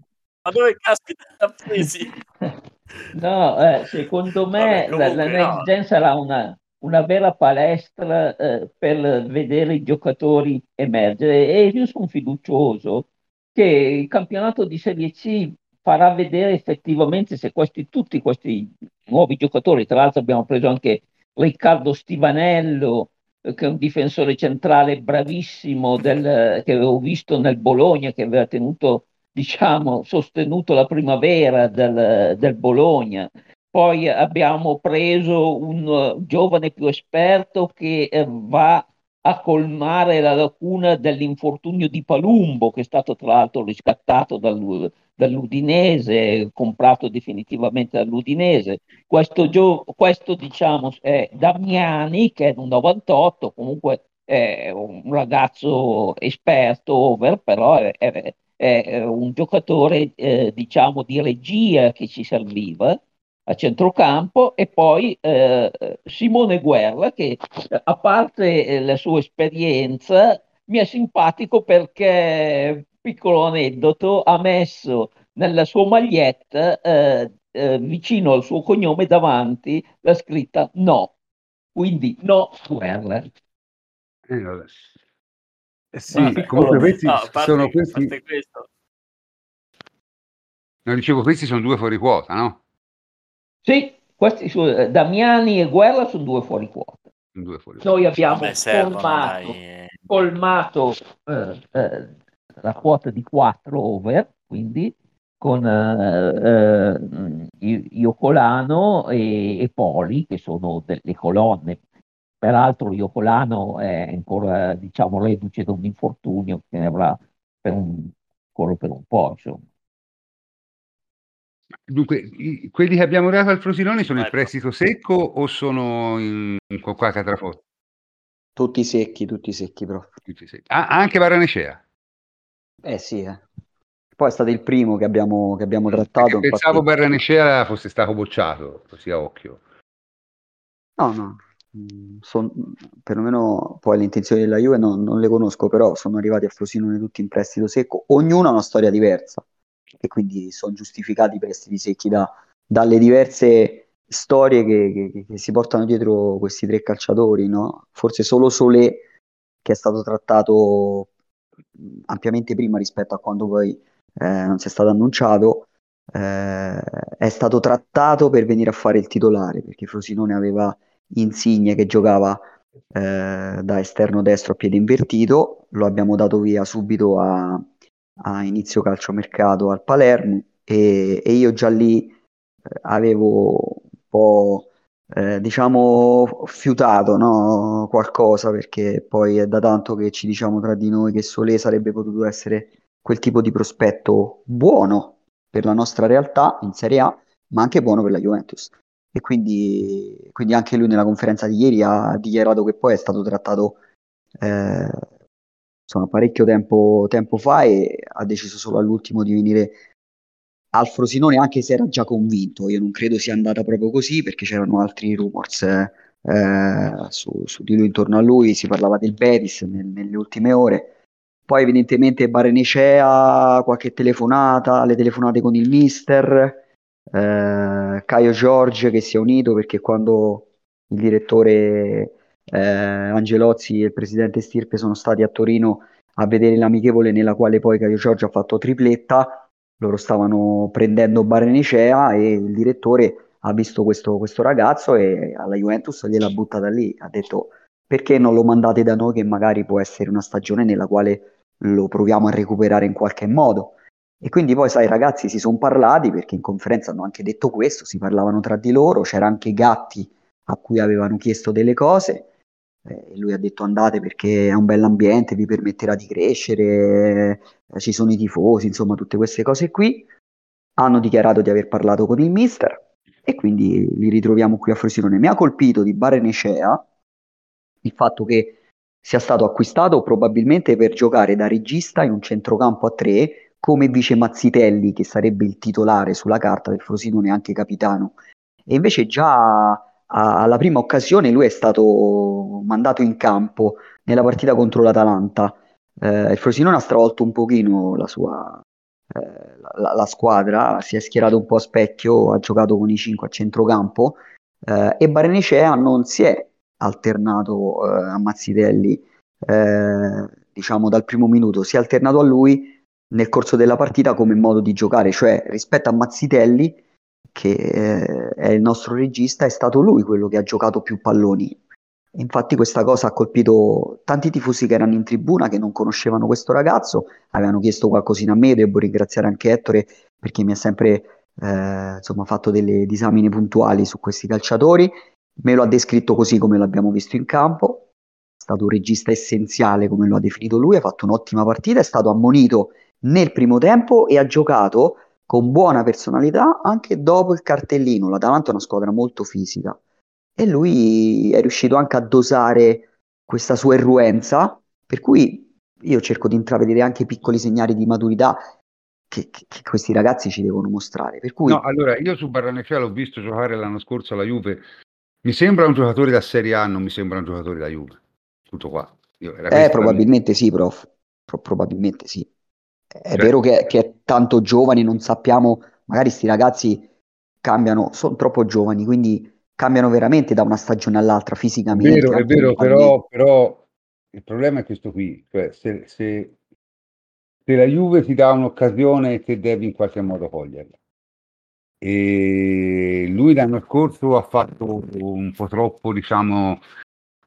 Ma dove caspita ha presi? No, eh, secondo me Vabbè, la, la Next no. Gen sarà una, una vera palestra eh, per vedere i giocatori emergere e io sono fiducioso che il campionato di Serie C farà vedere effettivamente se questi, tutti questi nuovi giocatori, tra l'altro abbiamo preso anche Riccardo Stivanello, che è un difensore centrale bravissimo del, che avevo visto nel Bologna, che aveva tenuto, diciamo, sostenuto la primavera del, del Bologna. Poi abbiamo preso un uh, giovane più esperto che uh, va a colmare la lacuna dell'infortunio di Palumbo, che è stato tra l'altro riscattato dal, dall'Udinese, comprato definitivamente dall'Udinese. Questo, gio- questo diciamo è Damiani, che è un 98, comunque è un ragazzo esperto, over, però è, è, è un giocatore eh, diciamo di regia che ci serviva a centrocampo e poi eh, Simone Guerra che a parte eh, la sua esperienza mi è simpatico perché, piccolo aneddoto, ha messo nella sua maglietta eh, eh, vicino al suo cognome davanti la scritta no, quindi no Guerra. Eh, eh sì, Vabbè, comunque questi no, parte, sono questi... No, dicevo, questi sono due fuori quota, no? Sì, questi su, eh, Damiani e Guerra sono due fuori quota. Due fuori Noi abbiamo servono, colmato, colmato eh, eh, la quota di 4 over, quindi con eh, eh Iocolano e, e, Poli, che sono delle colonne. Peraltro Iocolano è ancora, diciamo, reduce da un infortunio che ne avrà per un, ancora per un po', insomma. Dunque, i- quelli che abbiamo dato al Frosinone sono il ecco. prestito secco o sono in, in con qualche altra foto? Tutti secchi, tutti secchi, prof. Tutti secchi. Ah, anche Varanecea. Eh sì, eh. Poi è stato il primo che abbiamo, che abbiamo trattato. Perché pensavo infatti... Varanecea fosse stato bocciato, così a occhio. No, no. Mm, son, perlomeno poi le intenzioni della Juve non, non le conosco, però sono arrivati a Frosinone tutti in prestito secco. Ognuno ha una storia diversa e quindi sono giustificati i prestiti secchi da, dalle diverse storie che, che, che, si portano dietro questi tre calciatori, no? Forse solo Solé, che è stato trattato ampiamente prima rispetto a quando poi eh, non sia stato annunciato, eh, è stato trattato per venire a fare il titolare, perché Frosinone aveva Insigne che giocava eh, da esterno destro a piede invertito, lo abbiamo dato via subito a, a inizio calciomercato al Palermo e, e io già lì eh, avevo un po' eh, diciamo fiutato no? qualcosa perché poi è da tanto che ci diciamo tra di noi che Solé sarebbe potuto essere quel tipo di prospetto buono per la nostra realtà in Serie A ma anche buono per la Juventus e quindi, quindi anche lui nella conferenza di ieri ha dichiarato che poi è stato trattato eh, insomma, parecchio tempo, tempo fa e ha deciso solo all'ultimo di venire al Frosinone anche se era già convinto. Io non credo sia andata proprio così perché c'erano altri rumors eh, su, su, di lui intorno a lui, si parlava del Betis nel, nelle ultime ore. Poi evidentemente Barenecea, qualche telefonata, le telefonate con il mister, eh, Caio Giorgio che si è unito perché quando il direttore eh, Angelozzi e il presidente Stirpe sono stati a Torino a vedere l'amichevole nella quale poi Caio Giorgio ha fatto tripletta, loro stavano prendendo Barenecea e il direttore ha visto questo, questo ragazzo e alla Juventus gliel'ha buttata lì, ha detto perché non lo mandate da noi che magari può essere una stagione nella quale lo proviamo a recuperare in qualche modo. E quindi poi, sai, i ragazzi si sono parlati perché in conferenza hanno anche detto questo, si parlavano tra di loro, c'era anche Gatti a cui avevano chiesto delle cose eh, lui ha detto andate perché è un bell'ambiente, vi permetterà di crescere, eh, ci sono i tifosi, insomma tutte queste cose qui. Hanno dichiarato di aver parlato con il mister e quindi li ritroviamo qui a Frosinone. Mi ha colpito di Barenecea il fatto che sia stato acquistato probabilmente per giocare da regista in un centrocampo a tre come vice Mazzitelli che sarebbe il titolare sulla carta del Frosinone anche capitano e invece già alla prima occasione lui è stato mandato in campo nella partita contro l'Atalanta. Eh, il Frosinone ha stravolto un pochino la sua eh, la, la, squadra, si è schierato un po' a specchio, ha giocato con i 5 a centrocampo eh, e Barenecea non si è alternato eh, a Mazzitelli eh, diciamo dal primo minuto, si è alternato a lui nel corso della partita come modo di giocare, cioè rispetto a Mazzitelli, che eh, è il nostro regista, è stato lui quello che ha giocato più palloni. Infatti questa cosa ha colpito tanti tifosi che erano in tribuna, che non conoscevano questo ragazzo, avevano chiesto qualcosina a me, devo ringraziare anche Ettore perché mi ha sempre eh, insomma, fatto delle disamine puntuali su questi calciatori, me lo ha descritto così come l'abbiamo visto in campo, è stato un regista essenziale come lo ha definito lui, ha fatto un'ottima partita, è stato ammonito nel primo tempo e ha giocato con buona personalità anche dopo il cartellino. La davanti è una squadra molto fisica e lui è riuscito anche a dosare questa sua irruenza, per cui io cerco di intravedere anche piccoli segnali di maturità che, che, che questi ragazzi ci devono mostrare. Per cui... No, allora io su Barranecchia l'ho visto giocare l'anno scorso alla Juve. Mi sembra un giocatore da Serie A, non mi sembra un giocatore da Juve. Tutto qua. Io, eh, probabilmente sì, prof. Pro- probabilmente sì. È vero che, che, è tanto giovane, non sappiamo, magari questi ragazzi cambiano, sono troppo giovani, quindi cambiano veramente da una stagione all'altra fisicamente. È vero, è vero, però, però, il problema è questo qui, cioè se, se, se la Juve ti dà un'occasione te devi in qualche modo coglierla. E lui l'anno scorso ha fatto un po' troppo, diciamo,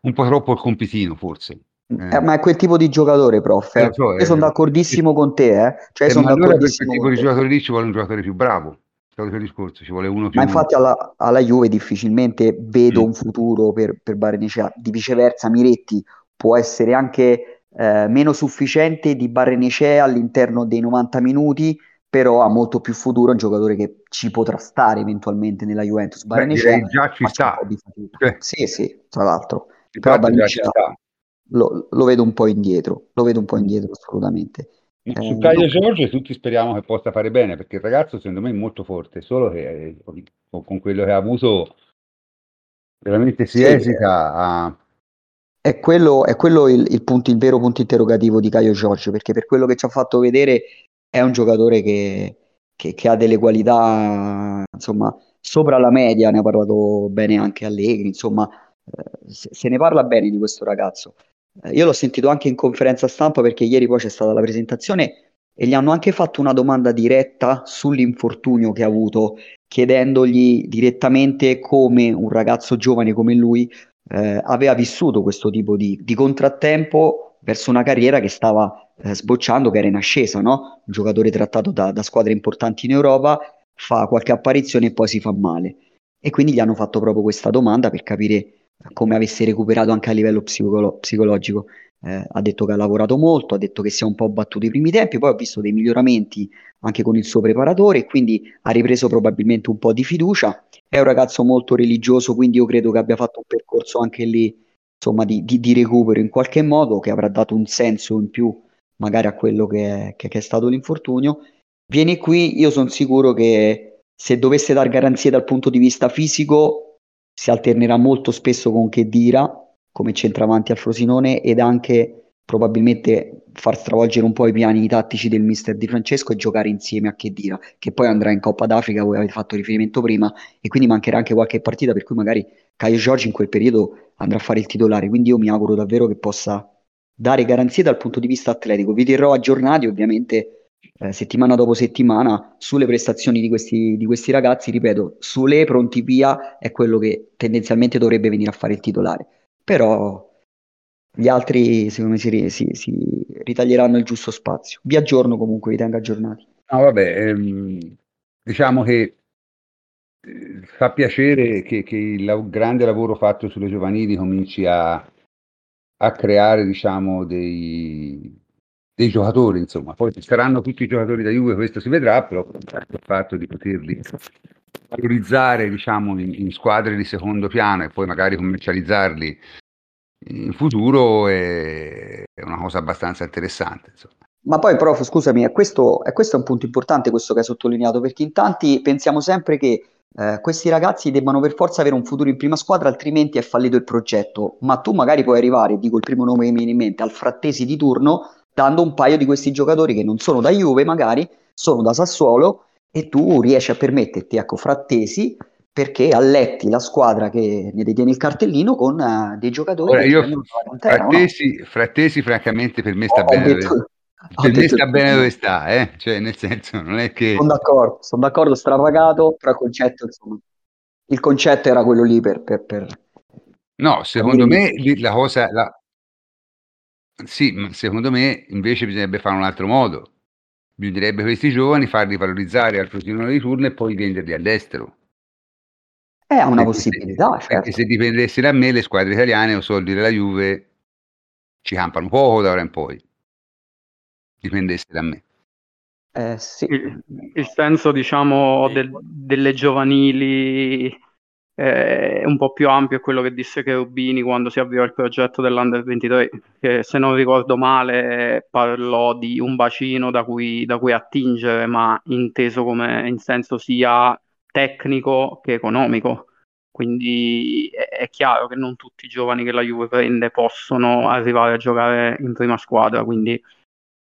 un po' troppo il compitino forse. Eh. Eh, ma è quel tipo di giocatore, prof. Eh. So, Io sono d'accordissimo con te, eh. Cioè, eh, sono allora per quel tipo di giocatore lì ci vuole un giocatore più bravo. Discorso, ci vuole uno più... Ma infatti alla, alla Juve difficilmente vedo mm. un futuro per, per Barrenecea. Di viceversa, Miretti può essere anche eh, meno sufficiente di Barrenecea all'interno dei 90 minuti, però ha molto più futuro, un giocatore che ci potrà stare eventualmente nella Juventus. Barrenecea già ci sta. Cioè. Sì, sì, tra l'altro. Però Barrenecea lo, lo, vedo un po' indietro, lo vedo un po' indietro assolutamente. Su eh, Caio no. Giorgio tutti speriamo che possa fare bene, perché il ragazzo secondo me è molto forte, solo che eh, con quello che ha avuto veramente si sì, esita a... È quello, è quello il, il, punto, il, vero punto interrogativo di Caio Giorgio, perché per quello che ci ha fatto vedere è un giocatore che, che, che ha delle qualità, insomma, sopra la media, ne ha parlato bene anche Allegri, insomma, eh, se, se ne parla bene di questo ragazzo. Eh, io l'ho sentito anche in conferenza stampa perché ieri poi c'è stata la presentazione e gli hanno anche fatto una domanda diretta sull'infortunio che ha avuto, chiedendogli direttamente come un ragazzo giovane come lui eh, aveva vissuto questo tipo di, di, contrattempo verso una carriera che stava eh, sbocciando, che era in ascesa, no? un giocatore trattato da, da squadre importanti in Europa, fa qualche apparizione e poi si fa male. E quindi gli hanno fatto proprio questa domanda per capire come avesse recuperato anche a livello psicolo- psicologico. Eh, ha detto che ha lavorato molto, ha detto che si è un po' battuto i primi tempi, poi ha visto dei miglioramenti anche con il suo preparatore quindi ha ripreso probabilmente un po' di fiducia. È un ragazzo molto religioso, quindi io credo che abbia fatto un percorso anche lì, insomma, di, di, di recupero in qualche modo, che avrà dato un senso in più magari a quello che è, che, che è stato l'infortunio. Vieni qui, io sono sicuro che se dovesse dar garanzie dal punto di vista fisico, si alternerà molto spesso con Chedira come centravanti a Frosinone ed anche probabilmente far stravolgere un po' i piani tattici del mister Di Francesco e giocare insieme a Chedira che poi andrà in Coppa d'Africa, voi avete fatto riferimento prima e quindi mancherà anche qualche partita per cui magari Caio Giorgi in quel periodo andrà a fare il titolare. Quindi io mi auguro davvero che possa dare garanzie dal punto di vista atletico. Vi terrò aggiornati ovviamente eh, settimana dopo settimana sulle prestazioni di questi, di questi ragazzi, ripeto, Sule pronti via è quello che tendenzialmente dovrebbe venire a fare il titolare, però gli altri secondo me si, si, si ritaglieranno il giusto spazio. Vi aggiorno comunque, vi tengo aggiornati. No, vabbè, ehm, diciamo che eh, fa piacere che, che, il grande lavoro fatto sulle giovanili cominci a, a creare diciamo, dei, dei giocatori, insomma. Poi ci saranno tutti i giocatori da Juve, questo si vedrà, però il fatto di poterli valorizzare, diciamo, in, in, squadre di secondo piano e poi magari commercializzarli in futuro è, è una cosa abbastanza interessante, insomma. Ma poi, prof, scusami, è questo, è questo un punto importante questo che hai sottolineato, perché in tanti pensiamo sempre che eh, questi ragazzi debbano per forza avere un futuro in prima squadra, altrimenti è fallito il progetto. Ma tu magari puoi arrivare, dico il primo nome che mi viene in mente, al frattesi di turno dando un paio di questi giocatori che non sono da Juve magari, sono da Sassuolo e tu riesci a permetterti, ecco, frattesi perché alletti la squadra che ne detiene il cartellino con uh, dei giocatori Ora, io, frattesi, no? frattesi, francamente per me sta ho, bene detto, Per me sta bene dove sta, eh? Cioè, nel senso, non è che... Sono d'accordo, sono d'accordo, strapagato, però il concetto, insomma, il concetto era quello lì per... per, per... No, secondo me la cosa... La... Sì, ma secondo me invece bisognerebbe fare un altro modo. Bisognerebbe questi giovani farli valorizzare al girone di turno e poi venderli all'estero. È una Perché possibilità, se, perché certo. se dipendesse da me, le squadre italiane o soldi della Juve ci campano poco da ora in poi. Dipendesse da me. Eh, sì. Il, il senso, diciamo, del- delle giovanili eh, un po' più ampio, è quello che disse Cherubini quando si avviò il progetto dell'Under 23, che se non ricordo male parlò di un bacino da cui, da cui attingere, ma inteso come in senso sia tecnico che economico. Quindi è, è chiaro che non tutti i giovani che la Juve prende possono arrivare a giocare in prima squadra, quindi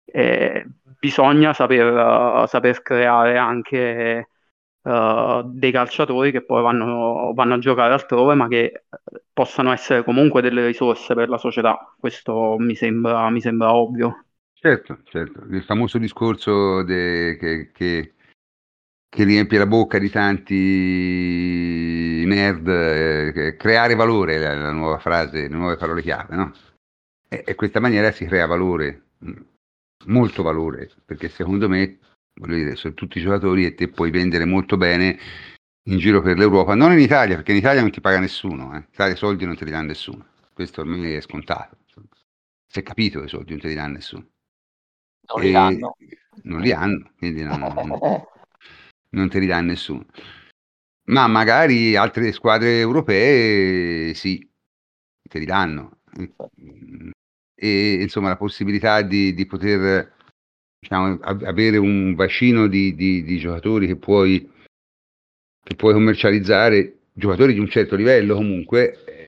eh, bisogna saper, saper creare anche eh, dei calciatori che poi vanno, vanno a giocare altrove, ma che eh, possano essere comunque delle risorse per la società. Questo mi sembra, mi sembra ovvio. Certo, certo. Il famoso discorso de- che, che- che riempie la bocca di tanti nerd, eh, creare valore è la, la nuova frase, le nuove parole chiave, no? E, e questa maniera si crea valore, molto valore, perché secondo me, voglio dire, sono tutti giocatori e te puoi vendere molto bene in giro per l'Europa, non in Italia, perché in Italia non ti paga nessuno, eh. In Italia i soldi non te li dà nessuno, questo ormai è scontato, si è capito che i soldi non te li dà nessuno. Non li hanno. non li hanno, quindi non, non- non te li dà nessuno. Ma magari altre squadre europee sì, te li danno. E insomma la possibilità di, di poter diciamo, avere un bacino di, di- di giocatori che puoi, che puoi commercializzare, giocatori di un certo livello comunque, è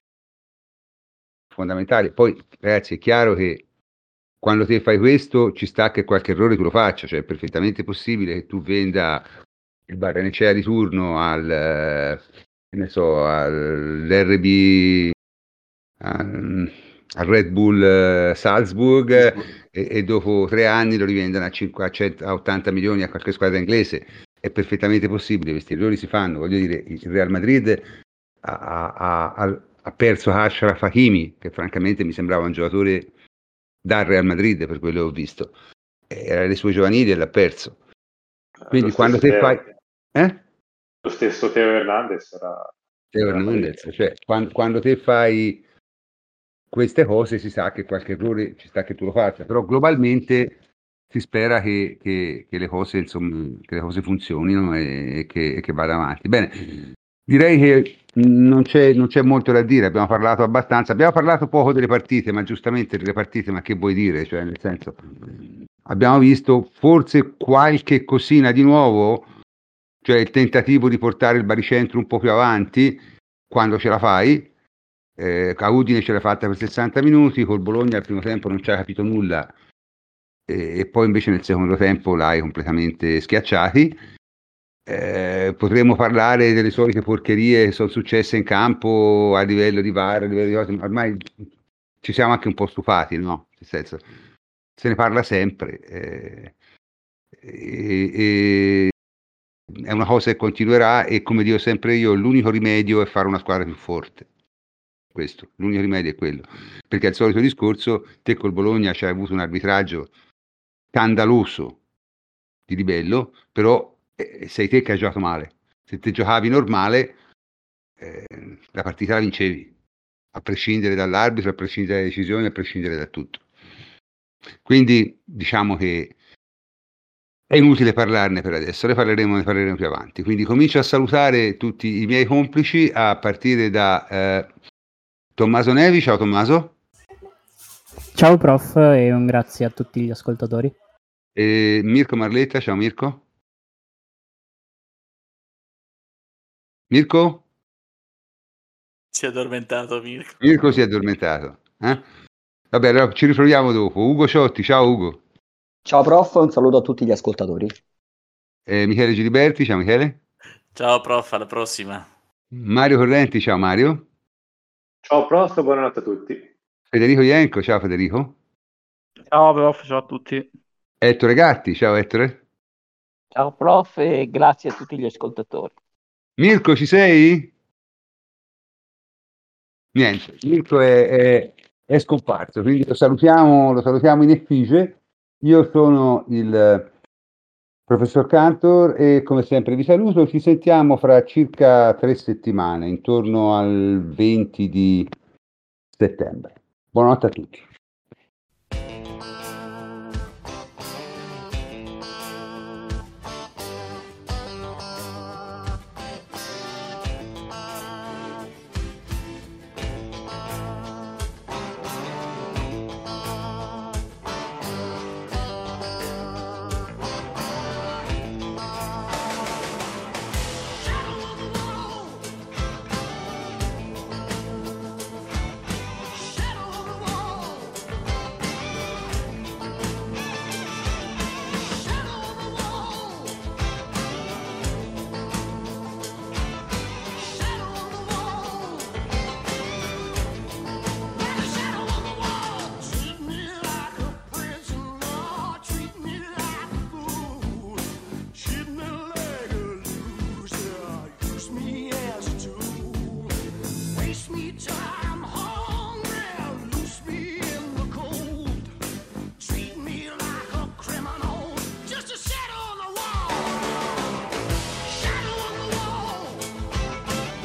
fondamentale. Poi ragazzi è chiaro che quando te fai questo ci sta che qualche errore tu lo faccia, cioè è perfettamente possibile che tu venda il Barrenecea di turno al, eh, ne so, all'RB, al, al Red Bull eh, Salzburg e, e dopo tre anni lo rivendono a, 5 a 100 a 80 milioni a qualche squadra inglese. È perfettamente possibile, questi errori si fanno. Voglio dire, il Real Madrid ha, ha- ha- ha perso Ashraf Hakimi, che francamente mi sembrava un giocatore dal Real Madrid per quello che ho visto. Era le sue giovanili e l'ha perso. Quindi Lo quando te fai... Eh? Lo stesso Teo Hernandez era... Teo Hernandez, cioè, quando, quando te fai queste cose si sa che qualche errore ci sta che tu lo faccia, però globalmente si spera che, che- che le cose insomma che le cose funzionino e, e che, vada avanti. Bene, direi che non c'è, non c'è molto da dire, abbiamo parlato abbastanza, abbiamo parlato poco delle partite, ma giustamente delle partite, ma che vuoi dire? Cioè, nel senso, abbiamo visto forse qualche cosina di nuovo, cioè il tentativo di portare il baricentro un po' più avanti quando ce la fai. Eh, Udine ce l'ha fatta per 60 minuti, col Bologna al primo tempo non ci ha capito nulla e, e poi invece nel secondo tempo l'hai completamente schiacciati. Eh, potremmo parlare delle solite porcherie che sono successe in campo a livello di VAR, a livello di cose, ma ormai ci siamo anche un po' stufati, no? Nel senso, se ne parla sempre. eh, e- e- è una cosa che continuerà e come dico sempre io, l'unico rimedio è fare una squadra più forte. Questo, l'unico rimedio è quello. Perché al solito discorso, te col Bologna c'hai avuto un arbitraggio scandaloso di livello, però eh, sei te che hai giocato male. Se te giocavi normale, eh, la partita la vincevi, a prescindere dall'arbitro, a prescindere dalle decisioni, a prescindere da tutto. Quindi diciamo che è inutile parlarne per adesso, ne parleremo, ne parleremo più avanti. Quindi comincio a salutare tutti i miei complici a partire da eh, Tommaso Nevi. Ciao Tommaso. Ciao prof e un grazie a tutti gli ascoltatori. E Mirko Marletta. Ciao Mirko. Mirko? Si è addormentato Mirko. Mirko si è addormentato. eh? Vabbè, allora ci ritroviamo dopo. Ugo Ciotti, ciao Ugo. Ciao prof, un saluto a tutti gli ascoltatori. Eh, Michele Giliberti, ciao Michele. Ciao prof, alla prossima. Mario Correnti, ciao Mario. Ciao Prost, buonanotte a tutti. Federico Ienco, ciao Federico. Ciao prof, ciao a tutti. Ettore Gatti, ciao Ettore. Ciao prof e grazie a tutti gli ascoltatori. Mirko, ci sei? Niente, Mirko è, è, è scomparso, quindi lo salutiamo, lo salutiamo in effigie. Io sono il professor Cantor e come sempre vi saluto. Ci sentiamo fra circa tre settimane, intorno al 20 di settembre. Buonanotte a tutti.